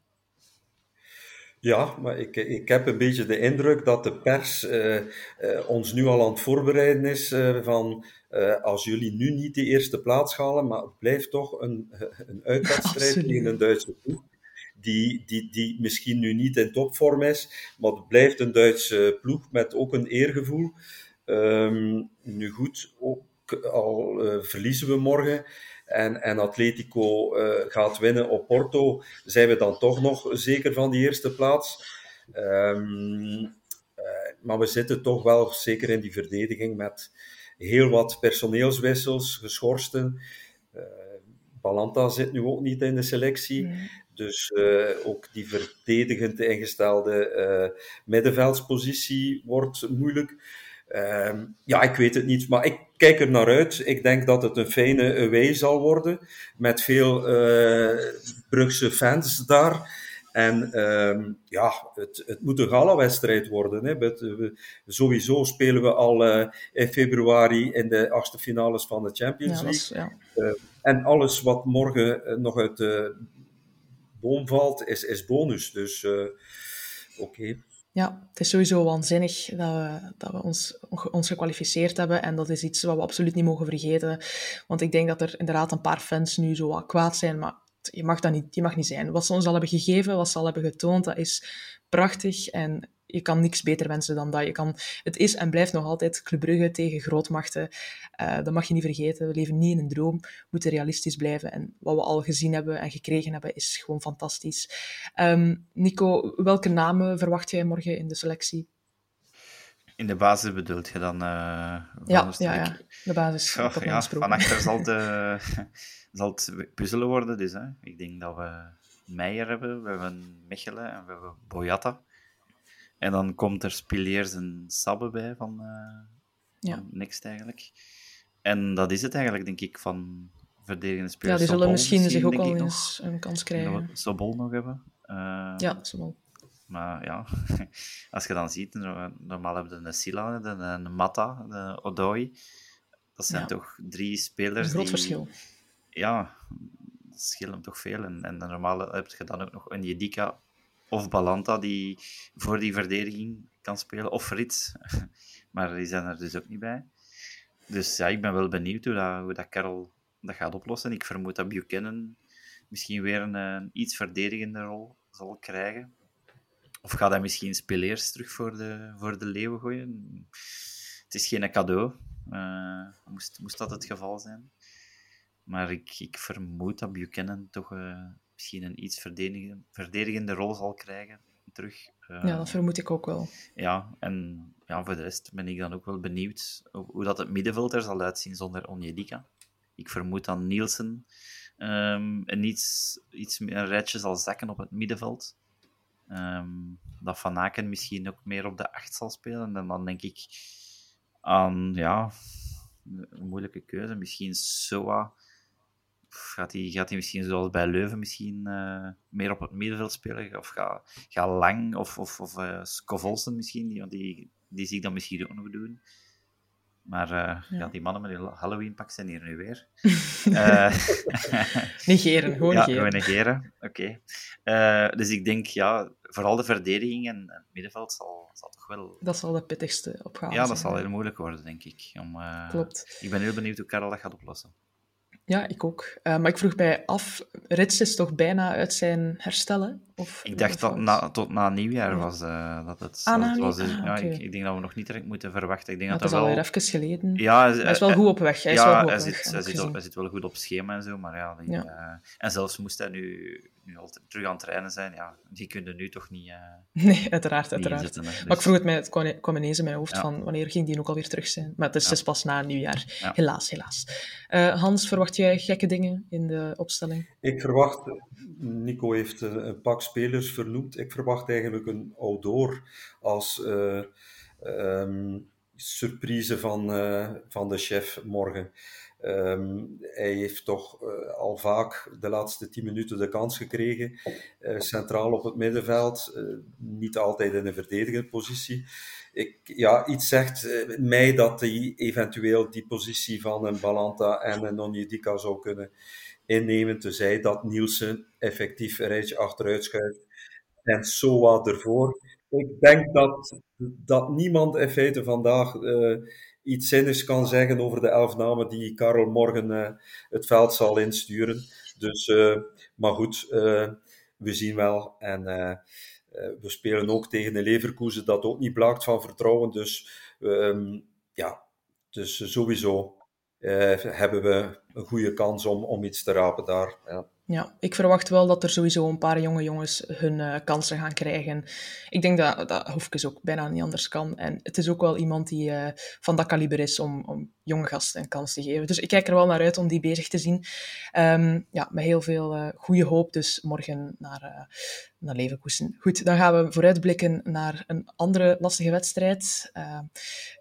[SPEAKER 2] Ja, maar ik, ik heb een beetje de indruk dat de pers uh, uh, ons nu al aan het voorbereiden is uh, van als jullie nu niet de eerste plaats halen, maar het blijft toch een, een uitwedstrijd tegen een Duitse ploeg. Die, die, die misschien nu niet in topvorm is, maar het blijft een Duitse ploeg met ook een eergevoel. Um, nu goed, ook al verliezen we morgen en, en Atletico gaat winnen op Porto, zijn we dan toch nog zeker van die eerste plaats. Ehm, maar we zitten toch wel zeker in die verdediging met heel wat personeelswissels, geschorsten. Balanta zit nu ook niet in de selectie. Dus uh, ook die verdedigend ingestelde uh, middenveldspositie wordt moeilijk. Uh, ja, ik weet het niet, maar ik kijk er naar uit. Ik denk dat het een fijne away zal worden, met veel uh, Brugse fans daar. En ehm, ja, het, het moet een gala-wedstrijd worden. Hè. We, sowieso spelen we al in februari in de achtste finales van de Champions League. Ja, ja. en alles wat morgen nog uit de boom valt, is, is bonus. Dus uh, oké.
[SPEAKER 1] Ja, het is sowieso waanzinnig dat we, dat we ons, ons gekwalificeerd hebben. En dat is iets wat we absoluut niet mogen vergeten. Want ik denk dat er inderdaad een paar fans nu zo wat kwaad zijn. Maar je mag dat niet, je mag niet zijn. Wat ze ons al hebben gegeven, wat ze al hebben getoond, dat is prachtig. En je kan niks beter wensen dan dat. Je kan, het is en blijft nog altijd Club Brugge tegen grootmachten. Uh, dat mag je niet vergeten. We leven niet in een droom. We moeten realistisch blijven. En wat we al gezien hebben en gekregen hebben, is gewoon fantastisch. Um, Nico, welke namen verwacht jij morgen in de selectie?
[SPEAKER 5] In de basis bedoelt je dan? Uh,
[SPEAKER 1] ja, ja, ja, de basis.
[SPEAKER 5] Oh, ja, van achter zal, de, zal het puzzelen worden. Dus, hè. Ik denk dat we Meijer hebben, we hebben Mechelen en we hebben Boyata. En dan komt er Spiliers en Sabbe bij van, uh, ja. van Next eigenlijk. En dat is het eigenlijk, denk ik, van verdedigende spelers.
[SPEAKER 1] Ja, die zullen misschien, zich ook al eens een kans krijgen.
[SPEAKER 5] Sobol nog hebben.
[SPEAKER 1] Uh, ja, Sobol.
[SPEAKER 5] Maar ja, als je dan ziet, normaal hebben we de Sila, de, de Mata, de Odoi. Dat zijn ja. toch drie spelers
[SPEAKER 1] Een groot
[SPEAKER 5] die...
[SPEAKER 1] verschil.
[SPEAKER 5] Ja, dat schillen toch veel. En, en normaal heb je dan ook nog een Jedika of Balanta die voor die verdediging kan spelen, of Frits. maar die zijn er dus ook niet bij. Dus ja, ik ben wel benieuwd hoe dat, hoe dat gaat oplossen. Ik vermoed dat Buchanan misschien weer een, iets verdedigende rol zal krijgen. Of gaat hij misschien speleers terug voor de, voor de leeuwen gooien? Het is geen cadeau. Uh, moest, moest dat het geval zijn. Maar ik, ik vermoed dat Buchanan toch uh, misschien een iets verdedigende, verdedigende rol zal krijgen terug.
[SPEAKER 1] Uh, ja, dat vermoed ik ook wel.
[SPEAKER 5] Ja, en ja, voor de rest ben ik dan ook wel benieuwd hoe dat het middenveld er zal uitzien zonder Onjedika. Ik vermoed dat Nielsen um, een iets, iets meer een rijtje zal zakken op het middenveld. Um, dat Van Aken misschien ook meer op de acht zal spelen. En dan denk ik aan, ja, een moeilijke keuze. Misschien Soa gaat hij gaat misschien zoals bij Leuven misschien uh, meer op het middenveld spelen? Of gaat ga Lang of, of, of uh, Scovolsen misschien? Die, die, die zie ik dan misschien ook nog doen. Maar uh, ja. ja. die mannen met die Halloween-pak zijn hier nu weer.
[SPEAKER 1] negeren, gewoon
[SPEAKER 5] ja,
[SPEAKER 1] negeren.
[SPEAKER 5] negeren, oké. Okay. dus ik denk, ja, vooral de verdediging en het middenveld zal, zal toch wel...
[SPEAKER 1] Dat zal de pittigste opgave
[SPEAKER 5] Ja, dat zal heel moeilijk worden, denk ik. Om,
[SPEAKER 1] Klopt.
[SPEAKER 5] Ik ben heel benieuwd hoe Karel dat gaat oplossen.
[SPEAKER 1] Ja, ik ook. Uh, maar ik vroeg mij af, Rits is toch bijna uit zijn herstellen? Of
[SPEAKER 5] ik dacht dat na, tot na nieuwjaar was uh, dat het.
[SPEAKER 1] Ah,
[SPEAKER 5] dat
[SPEAKER 1] het
[SPEAKER 5] was,
[SPEAKER 1] ah,
[SPEAKER 5] ja,
[SPEAKER 1] okay.
[SPEAKER 5] ik, ik, denk dat we nog niet direct moeten verwachten. Ik denk dat
[SPEAKER 1] het is
[SPEAKER 5] wel...
[SPEAKER 1] alweer even geleden.
[SPEAKER 5] Ja,
[SPEAKER 1] hij is wel goed op weg. Hij
[SPEAKER 5] ja,
[SPEAKER 1] is wel goed
[SPEAKER 5] hij,
[SPEAKER 1] op
[SPEAKER 5] zit,
[SPEAKER 1] weg,
[SPEAKER 5] hij, zit, hij zit wel goed op schema en zo, maar ja. Die,
[SPEAKER 1] ja.
[SPEAKER 5] Uh, en zelfs moest hij nu, nu al terug aan het trainen zijn, ja, die kunnen nu toch niet.
[SPEAKER 1] nee, uiteraard, uiteraard.
[SPEAKER 5] Dus...
[SPEAKER 1] Maar ik vroeg het mij, het kwam, kwam ineens in mijn hoofd van wanneer ging die ook alweer terug zijn. Maar het is dus pas na nieuwjaar. Helaas, helaas. Hans, verwacht jij gekke dingen in de opstelling?
[SPEAKER 2] Ik verwacht, Nico heeft een pak spelers vernoemd. Ik verwacht eigenlijk een Outdoor als uh, surprise van, uh, van de chef morgen. Um, hij heeft toch uh, al vaak de laatste tien minuten de kans gekregen. centraal op het middenveld, niet altijd in een verdedigende positie. Ik, ja, iets zegt mij dat hij eventueel die positie van een Balanta en een Onjedika zou kunnen innemen, tenzij dat Nielsen effectief een rijtje achteruit schuift en Soa ervoor. Ik denk dat, dat niemand in feite vandaag uh, iets zinnigs kan zeggen over de elf namen die Karel morgen uh, het veld zal insturen. Dus, uh, maar goed, we zien wel. En we spelen ook tegen de Leverkusen, dat ook niet blaakt van vertrouwen. Dus um, ja, dus sowieso hebben we een goede kans om, om iets te rapen daar. Ja.
[SPEAKER 1] Ja, ik verwacht wel dat er sowieso een paar jonge jongens hun uh, kansen gaan krijgen. Ik denk dat, dat Hofkes ook bijna niet anders kan. En het is ook wel iemand die uh, van dat kaliber is om, om jonge gasten een kans te geven. Dus ik kijk er wel naar uit om die bezig te zien. Um, ja, met heel veel uh, goede hoop dus morgen naar, naar Leverkusen. Goed, dan gaan we vooruitblikken naar een andere lastige wedstrijd.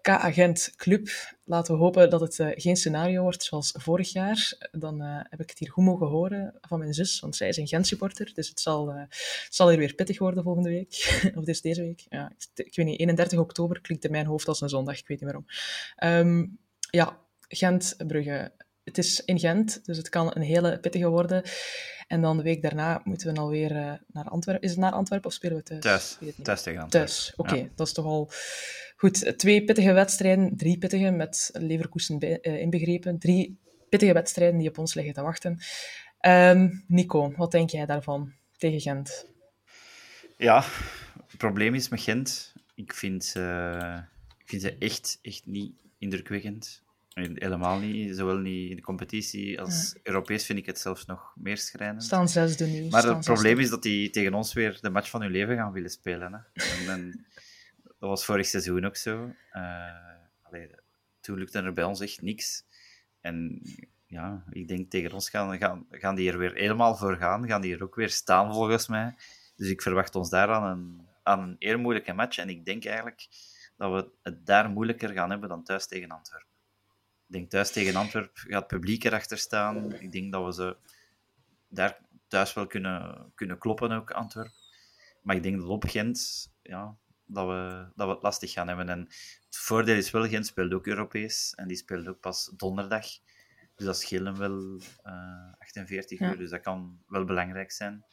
[SPEAKER 1] K-agent Club. Laten we hopen dat het geen scenario wordt zoals vorig jaar. Dan heb ik het hier goed mogen horen van mijn zus, want zij is een Gent-supporter. Dus het zal, uh, het zal hier weer pittig worden volgende week. of dus deze week. Ja, ik, weet niet, 31 oktober klinkt in mijn hoofd als een zondag, ik weet niet waarom. Um, ja, Gent-Brugge. Het is in Gent, dus het kan een hele pittige worden. En dan de week daarna moeten we alweer uh, naar Antwerpen. Is het naar Antwerpen of spelen we thuis?
[SPEAKER 5] Thuis, thuis tegen Antwerpen.
[SPEAKER 1] Thuis, oké. Okay, ja. Dat is toch al... Goed, twee pittige wedstrijden, drie pittige, met Leverkusen bij, uh, inbegrepen. Drie pittige wedstrijden die op ons liggen te wachten. Um, Nico, wat denk jij daarvan tegen Gent?
[SPEAKER 5] Ja, het probleem is met Gent. Ik vind, uh, ik vind ze echt, echt niet indrukwekkend. Helemaal niet. Zowel niet in de competitie als ja. Europees vind ik het zelfs nog meer schrijnend.
[SPEAKER 1] Staan zesde nu.
[SPEAKER 5] Maar
[SPEAKER 1] Staan
[SPEAKER 5] het probleem is dat die tegen ons weer de match van hun leven gaan willen spelen. Hè. En, en, dat was vorig seizoen ook zo. Uh, allee, toen lukte er bij ons echt niks. En ja, ik denk tegen ons gaan, gaan, gaan die er weer helemaal voor gaan. Gaan die er ook weer staan, volgens mij. Dus ik verwacht ons daar aan een, aan een eer moeilijke match. En ik denk eigenlijk dat we het daar moeilijker gaan hebben dan thuis tegen Antwerpen. Ik denk thuis tegen Antwerpen gaat het publiek erachter staan. Ik denk dat we ze daar thuis wel kunnen, kunnen kloppen, ook Antwerpen. Maar ik denk dat op Gent, ja, dat we, dat we het lastig gaan hebben. En het voordeel is wel, Gent speelt ook Europees. En die speelt ook pas donderdag. Dus dat scheelt wel uh, 48 ja. uur, dus dat kan wel belangrijk zijn.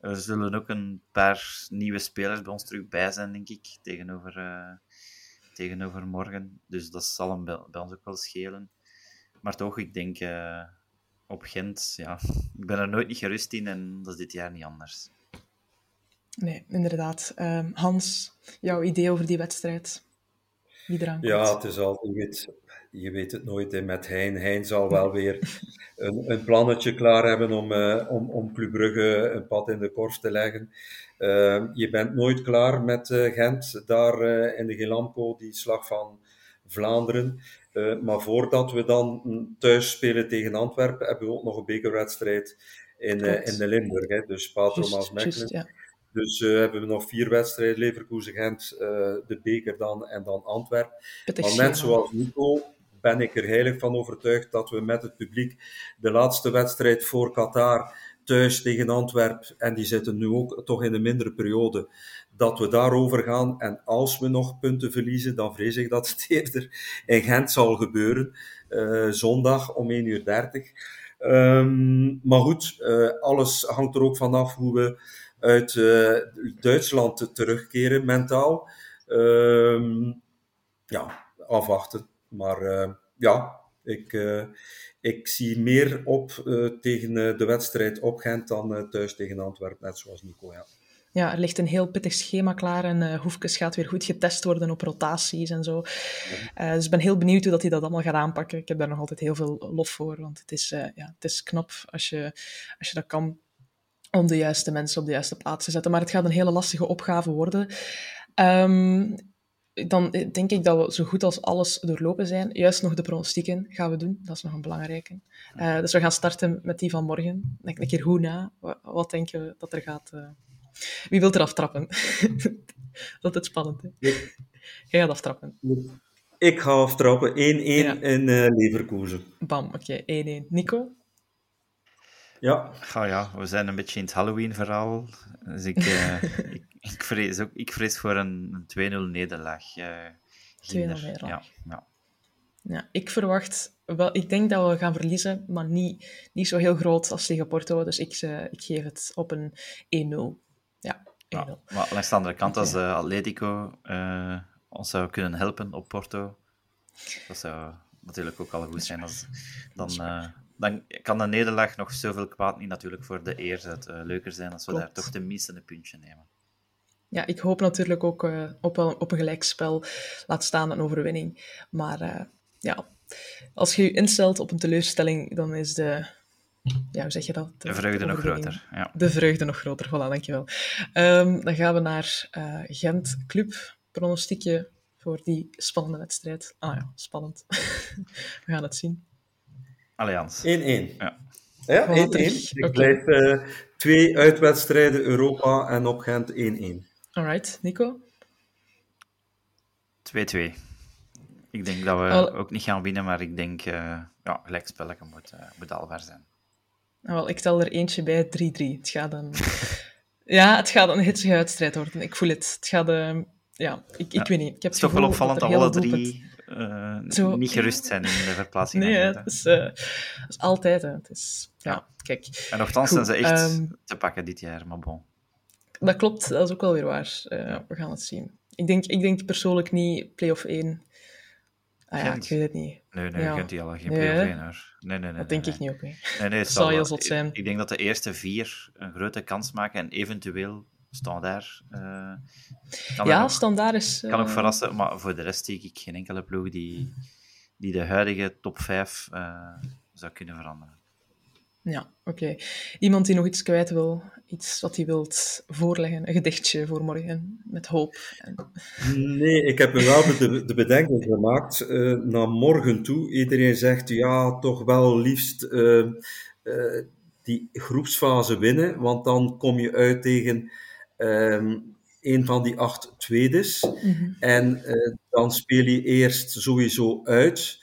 [SPEAKER 5] Er zullen ook een paar nieuwe spelers bij ons terug bij zijn, denk ik, tegenover, uh, tegenover morgen. Dus dat zal hem bij, bij, ons ook wel schelen. Maar toch, ik denk uh, op Gent, ja, ik ben er nooit niet gerust in en dat is dit jaar niet anders.
[SPEAKER 1] Nee, inderdaad. Uh, Hans, jouw idee over die wedstrijd? Wie eraan komt?
[SPEAKER 2] Ja, het is altijd je weet het nooit hè, met Hein. Hein zal wel weer een, een plannetje klaar hebben om, uh, om, om Club Brugge een pad in de korf te leggen. Uh, je bent nooit klaar met uh, Gent, daar in de Gelamco, die slag van Vlaanderen. maar voordat we dan thuis spelen tegen Antwerpen, hebben we ook nog een bekerwedstrijd in, in de Limburg. Hè. Dus Patromaas Mechelen. Ja. Dus uh, hebben we nog vier wedstrijden, Leverkusen, Gent, uh, de beker dan en dan Antwerpen. Maar net zoals Nico ben ik er heilig van overtuigd dat we met het publiek de laatste wedstrijd voor Qatar thuis tegen Antwerpen, en die zitten nu ook toch in een mindere periode, dat we daarover gaan. En als we nog punten verliezen, dan vrees ik dat het eerder in Gent zal gebeuren, uh, zondag om 1.30 uur. Um, maar goed, uh, alles hangt er ook vanaf hoe we uit uh, Duitsland terugkeren mentaal. Um, ja, afwachten. Maar uh, ja, ik, uh, ik zie meer op uh, tegen de wedstrijd op Gent dan thuis tegen Antwerpen, net zoals Nico. Ja.
[SPEAKER 1] Ja, er ligt een heel pittig schema klaar en uh, Hoefkes gaat weer goed getest worden op rotaties en zo. Uh, dus ik ben heel benieuwd hoe dat hij dat allemaal gaat aanpakken. Ik heb daar nog altijd heel veel lof voor, want het is, uh, ja, het is knap als je, als je dat kan om de juiste mensen op de juiste plaats te zetten. Maar het gaat een hele lastige opgave worden. Um, dan denk ik dat we zo goed als alles doorlopen zijn. Juist nog de pronostieken gaan we doen. Dat is nog een belangrijke. Uh, dus we gaan starten met die van morgen. Denk een keer goed na. Wat, wat denk je dat er gaat... Uh... Wie wil er aftrappen? dat is spannend. Hè? Ik. Jij gaat aftrappen.
[SPEAKER 2] Ik ga aftrappen. 1-1 ja. in uh, Leverkusen.
[SPEAKER 1] Bam, oké. Okay. 1-1. Nico?
[SPEAKER 2] Ja.
[SPEAKER 5] Oh ja, we zijn een beetje in het Halloween-verhaal. Dus ik, uh, ik, ik, vrees ook, ik vrees voor een, een 2-0 nederlaag. Uh,
[SPEAKER 1] 2-0 nederlaag. Ja, ja. ja, ik verwacht wel, ik denk dat we gaan verliezen, maar niet, niet zo heel groot als tegen Porto. Dus ik, uh, ik geef het op een 1-0. Ja, 1-0. Ja,
[SPEAKER 5] maar langs de andere kant, als uh, Atletico uh, ons zou kunnen helpen op Porto, dat zou natuurlijk ook al goed zijn. Als, dan, uh, dan kan de nederlaag nog zoveel kwaad niet natuurlijk voor de eer het uh, leuker zijn als we Klopt. daar toch tenminste een puntje nemen.
[SPEAKER 1] Ja, ik hoop natuurlijk ook uh, op, een, op een gelijkspel, laat staan een overwinning. Maar uh, ja, als je je instelt op een teleurstelling, dan is de... Ja, hoe zeg je dat?
[SPEAKER 5] De vreugde nog groter. Ja.
[SPEAKER 1] De vreugde nog groter, voilà, dankjewel. Ehm dan gaan we naar eh, Gent Club. Pronostiekje voor die spannende wedstrijd. Ah ja, spannend. we gaan het zien.
[SPEAKER 5] Allianz.
[SPEAKER 2] 1-1.
[SPEAKER 5] Ja.
[SPEAKER 2] Ja, 1-1.
[SPEAKER 1] Voilà, terug.
[SPEAKER 2] Ik blijf eh, twee uitwedstrijden Europa en op Gent 1-1.
[SPEAKER 1] Alright, Nico?
[SPEAKER 5] 2-2. Ik denk dat we ook niet gaan winnen, maar ik denk, eh ja, gelijkspelletje moet, eh moet zijn.
[SPEAKER 1] Nou, wel, ik tel er eentje bij, 3-3. Het gaat een... ja, het gaat een hitsige wedstrijd worden. Ik voel het. Het gaat... ehm, ja, ik, ik
[SPEAKER 5] Ja.
[SPEAKER 1] weet niet. Ik heb
[SPEAKER 5] Het is toch wel opvallend dat alle drie eh,
[SPEAKER 1] Zo-
[SPEAKER 5] niet gerust zijn in de verplaatsing.
[SPEAKER 1] Nee, het is, eh, het is altijd. Hè. Het is, ja,
[SPEAKER 5] Ja.
[SPEAKER 1] kijk.
[SPEAKER 5] En nogthans zijn ze echt
[SPEAKER 1] ehm,
[SPEAKER 5] te pakken dit jaar, maar bon.
[SPEAKER 1] Dat klopt, dat is ook wel weer waar. Eh, We gaan het zien. Ik denk, ik denk persoonlijk niet play-off 1. Ah ja,
[SPEAKER 5] Gent.
[SPEAKER 1] ik weet het niet.
[SPEAKER 5] Nee, nee,
[SPEAKER 1] Ja.
[SPEAKER 5] Gent die al geen
[SPEAKER 1] Nee,
[SPEAKER 5] play-off
[SPEAKER 1] hè?
[SPEAKER 5] één, hoor. Nee, nee, nee.
[SPEAKER 1] Dat
[SPEAKER 5] nee,
[SPEAKER 1] denk
[SPEAKER 5] nee.
[SPEAKER 1] ik niet ook. Hè.
[SPEAKER 5] Nee, nee, het
[SPEAKER 1] zal
[SPEAKER 5] zal
[SPEAKER 1] heel
[SPEAKER 5] wel-
[SPEAKER 1] zot zijn.
[SPEAKER 5] Ik, ik denk dat de eerste vier een grote kans maken en eventueel standaard eh kan,
[SPEAKER 1] Ja, standaard is...
[SPEAKER 5] kan ook
[SPEAKER 1] eh,
[SPEAKER 5] verrassen, maar voor de rest zie ik geen enkele ploeg die, die de huidige top 5 zou kunnen veranderen.
[SPEAKER 1] Ja, oké. Iemand die nog iets kwijt wil, iets wat hij wilt voorleggen, een gedichtje voor morgen, met hoop. En...
[SPEAKER 2] Nee, ik heb me wel de, de bedenking gemaakt eh, naar morgen toe. Iedereen zegt ja, toch wel liefst eh, eh, die groepsfase winnen, want dan kom je uit tegen ehm, een van die acht tweedes. En eh, dan speel je eerst sowieso uit.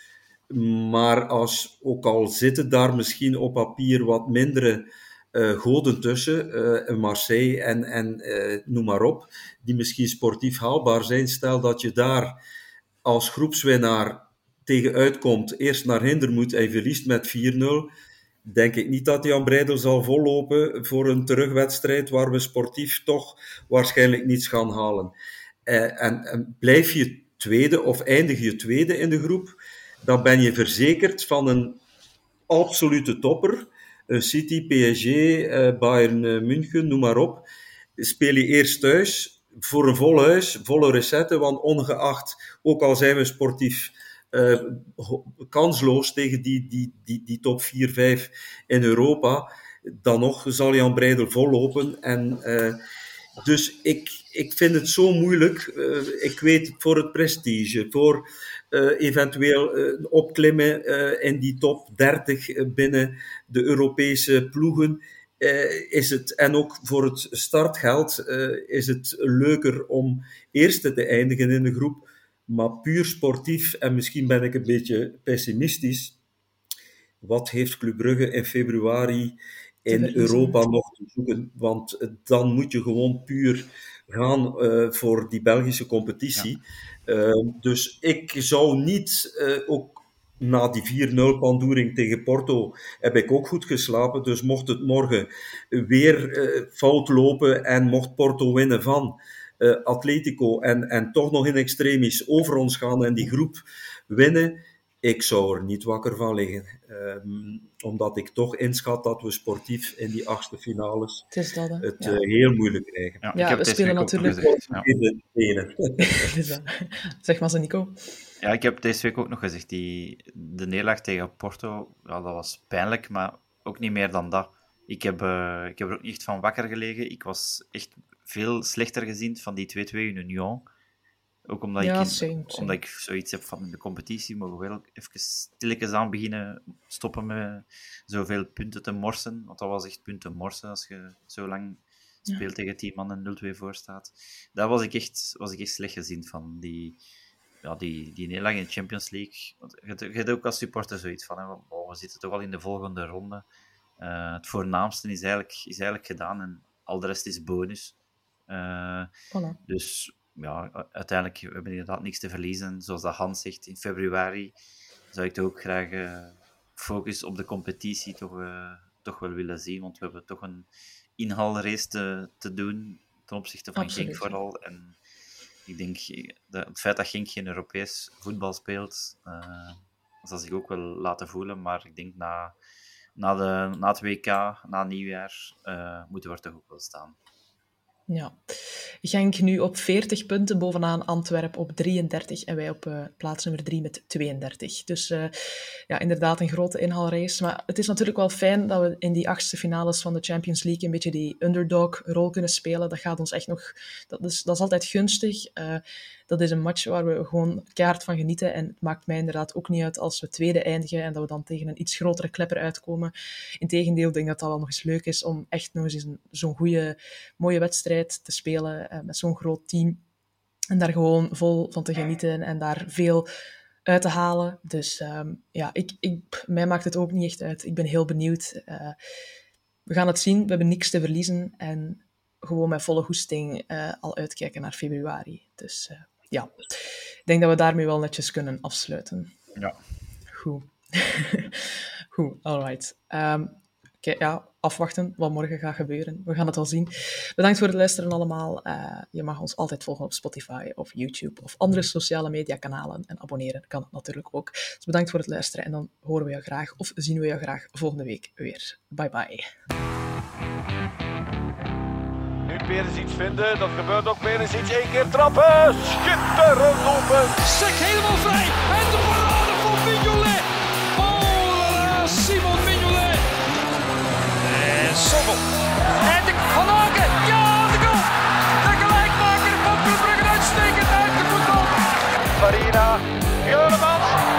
[SPEAKER 2] Maar als, ook al zitten daar misschien op papier wat mindere eh, goden tussen, eh, Marseille en, en noem maar op, die misschien sportief haalbaar zijn. Stel dat je daar als groepswinnaar tegen uitkomt, eerst naar Hinder moet en verliest met 4-0, denk ik niet dat Jan Breidel zal vollopen voor een terugwedstrijd waar we sportief toch waarschijnlijk niets gaan halen. Eh, en, blijf je tweede of eindig je tweede in de groep, dan ben je verzekerd van een absolute topper. Eh, City, PSG, eh, Bayern eh, München, noem maar op. Speel je eerst thuis voor een vol huis, volle recette, want ongeacht, ook al zijn we sportief ho- kansloos tegen die, die, die, die top 4, 5 in Europa, dan nog zal Jan Breidel vollopen. En, eh, dus ik, ik vind het zo moeilijk. Eh, ik weet voor het prestige, voor eventueel opklimmen in die top 30 eh, binnen de Europese ploegen. eh, is het, en ook voor het startgeld eh, is het leuker om eerste te eindigen in de groep. Maar puur sportief, en misschien ben ik een beetje pessimistisch. Wat heeft Club Brugge in februari in. Europa nog te zoeken? Want dan moet je gewoon puur gaan eh, voor die Belgische competitie. Eh, dus ik zou niet, eh, ook na die 4-0 pandoering tegen Porto, heb ik ook goed geslapen. Dus mocht het morgen weer fout lopen en mocht Porto winnen van eh, Atletico en, en toch nog in extremis over ons gaan en die groep winnen, ik zou er niet wakker van liggen. Ehm, omdat ik toch inschat dat we sportief in die achtste finales
[SPEAKER 1] Het is dat, hè.
[SPEAKER 2] het
[SPEAKER 1] Ja.
[SPEAKER 2] eh, heel moeilijk krijgen.
[SPEAKER 5] Ja,
[SPEAKER 1] Ja,
[SPEAKER 5] ik heb
[SPEAKER 1] we spelen natuurlijk-
[SPEAKER 5] gezegd, ja.
[SPEAKER 2] In de.
[SPEAKER 1] Zeg maar ze, Nico.
[SPEAKER 5] Ja, ik heb deze week ook nog gezegd, die, de neerlaag tegen Porto, ja, dat was pijnlijk, maar ook niet meer dan dat. Ik heb, eh, ik heb er ook niet echt van wakker gelegen. Ik was echt veel slechter gezien van die 2-2 in Union. Ook omdat,
[SPEAKER 1] Ja,
[SPEAKER 5] ik, in-
[SPEAKER 1] same, same.
[SPEAKER 5] omdat ik zoiets heb van in de competitie, mogen we wel even stilletjes aan beginnen stoppen met zoveel punten te morsen. Want dat was echt punten morsen als je zo lang speelt tegen 10 man en 0-2 voor staat. Daar was ik echt, was ik echt slecht gezien van. Die, ja, die, die nederlaag in de Champions League. Want je, hebt- je hebt ook als supporter zoiets van, hè, oh, we zitten toch al in de volgende ronde. Eh, het voornaamste is eigenlijk, is eigenlijk gedaan en al de rest is bonus. Eh,
[SPEAKER 1] Voilà.
[SPEAKER 5] dus ja, uiteindelijk we hebben we inderdaad niks te verliezen. Zoals dat Hans zegt, in februari zou ik toch ook graag eh, focus op de competitie toch, eh, toch wel willen zien. Want we hebben toch een inhaalrace te, te doen ten opzichte van
[SPEAKER 1] Absoluut,
[SPEAKER 5] Genk
[SPEAKER 1] ja.
[SPEAKER 5] vooral. En ik denk dat het feit dat Genk geen Europees voetbal speelt, zal zich ook wel laten voelen. Maar ik denk na, na, de, na het WK, na nieuwjaar, moeten we er toch ook wel staan.
[SPEAKER 1] Ja. Genk nu op 40 punten bovenaan Antwerpen op 33 en wij op uh, plaats nummer 3 met 32. Dus uh, ja, inderdaad een grote inhaalrace. Maar het is natuurlijk wel fijn dat we in die achtste finales van de Champions League een beetje die underdog-rol kunnen spelen. Dat gaat ons echt nog... Dat is, dat is altijd gunstig. Uh, dat is een match waar we gewoon keihard van genieten. En het maakt mij inderdaad ook niet uit als we tweede eindigen en dat we dan tegen een iets grotere klepper uitkomen. Integendeel, ik denk dat dat wel nog eens leuk is om echt nog eens zo'n goede, mooie wedstrijd te spelen uh, met zo'n groot team. En daar gewoon vol van te genieten en daar veel uit te halen. Dus um, ja, ik, ik, mij maakt het ook niet echt uit. Ik ben heel benieuwd. Uh, we gaan het zien. We hebben niks te verliezen. En gewoon met volle goesting uh, al uitkijken naar februari. Dus uh, ja, ik denk dat we daarmee wel netjes kunnen afsluiten.
[SPEAKER 5] Ja.
[SPEAKER 1] Goed. Goed, alright. Um, okay, ja, afwachten wat morgen gaat gebeuren. We gaan het al zien. Bedankt voor het luisteren allemaal. Uh, je mag ons altijd volgen op Spotify of YouTube of andere sociale media kanalen. En abonneren kan natuurlijk ook. Dus bedankt voor het luisteren en dan horen we jou graag of zien we jou graag volgende week weer. Bye bye
[SPEAKER 3] ik weer eens iets vinden. Dat gebeurt ook weer eens iets. Eén keer trappen. Schitterend open.
[SPEAKER 4] Sek helemaal vrij. En de parade van Mignolet. Oh Simon Mignolet. En Sommel. En de Van Ja, de goal. De gelijkmaker van Club Brugge uitstekend uit de voetbal. Farina. Juremans.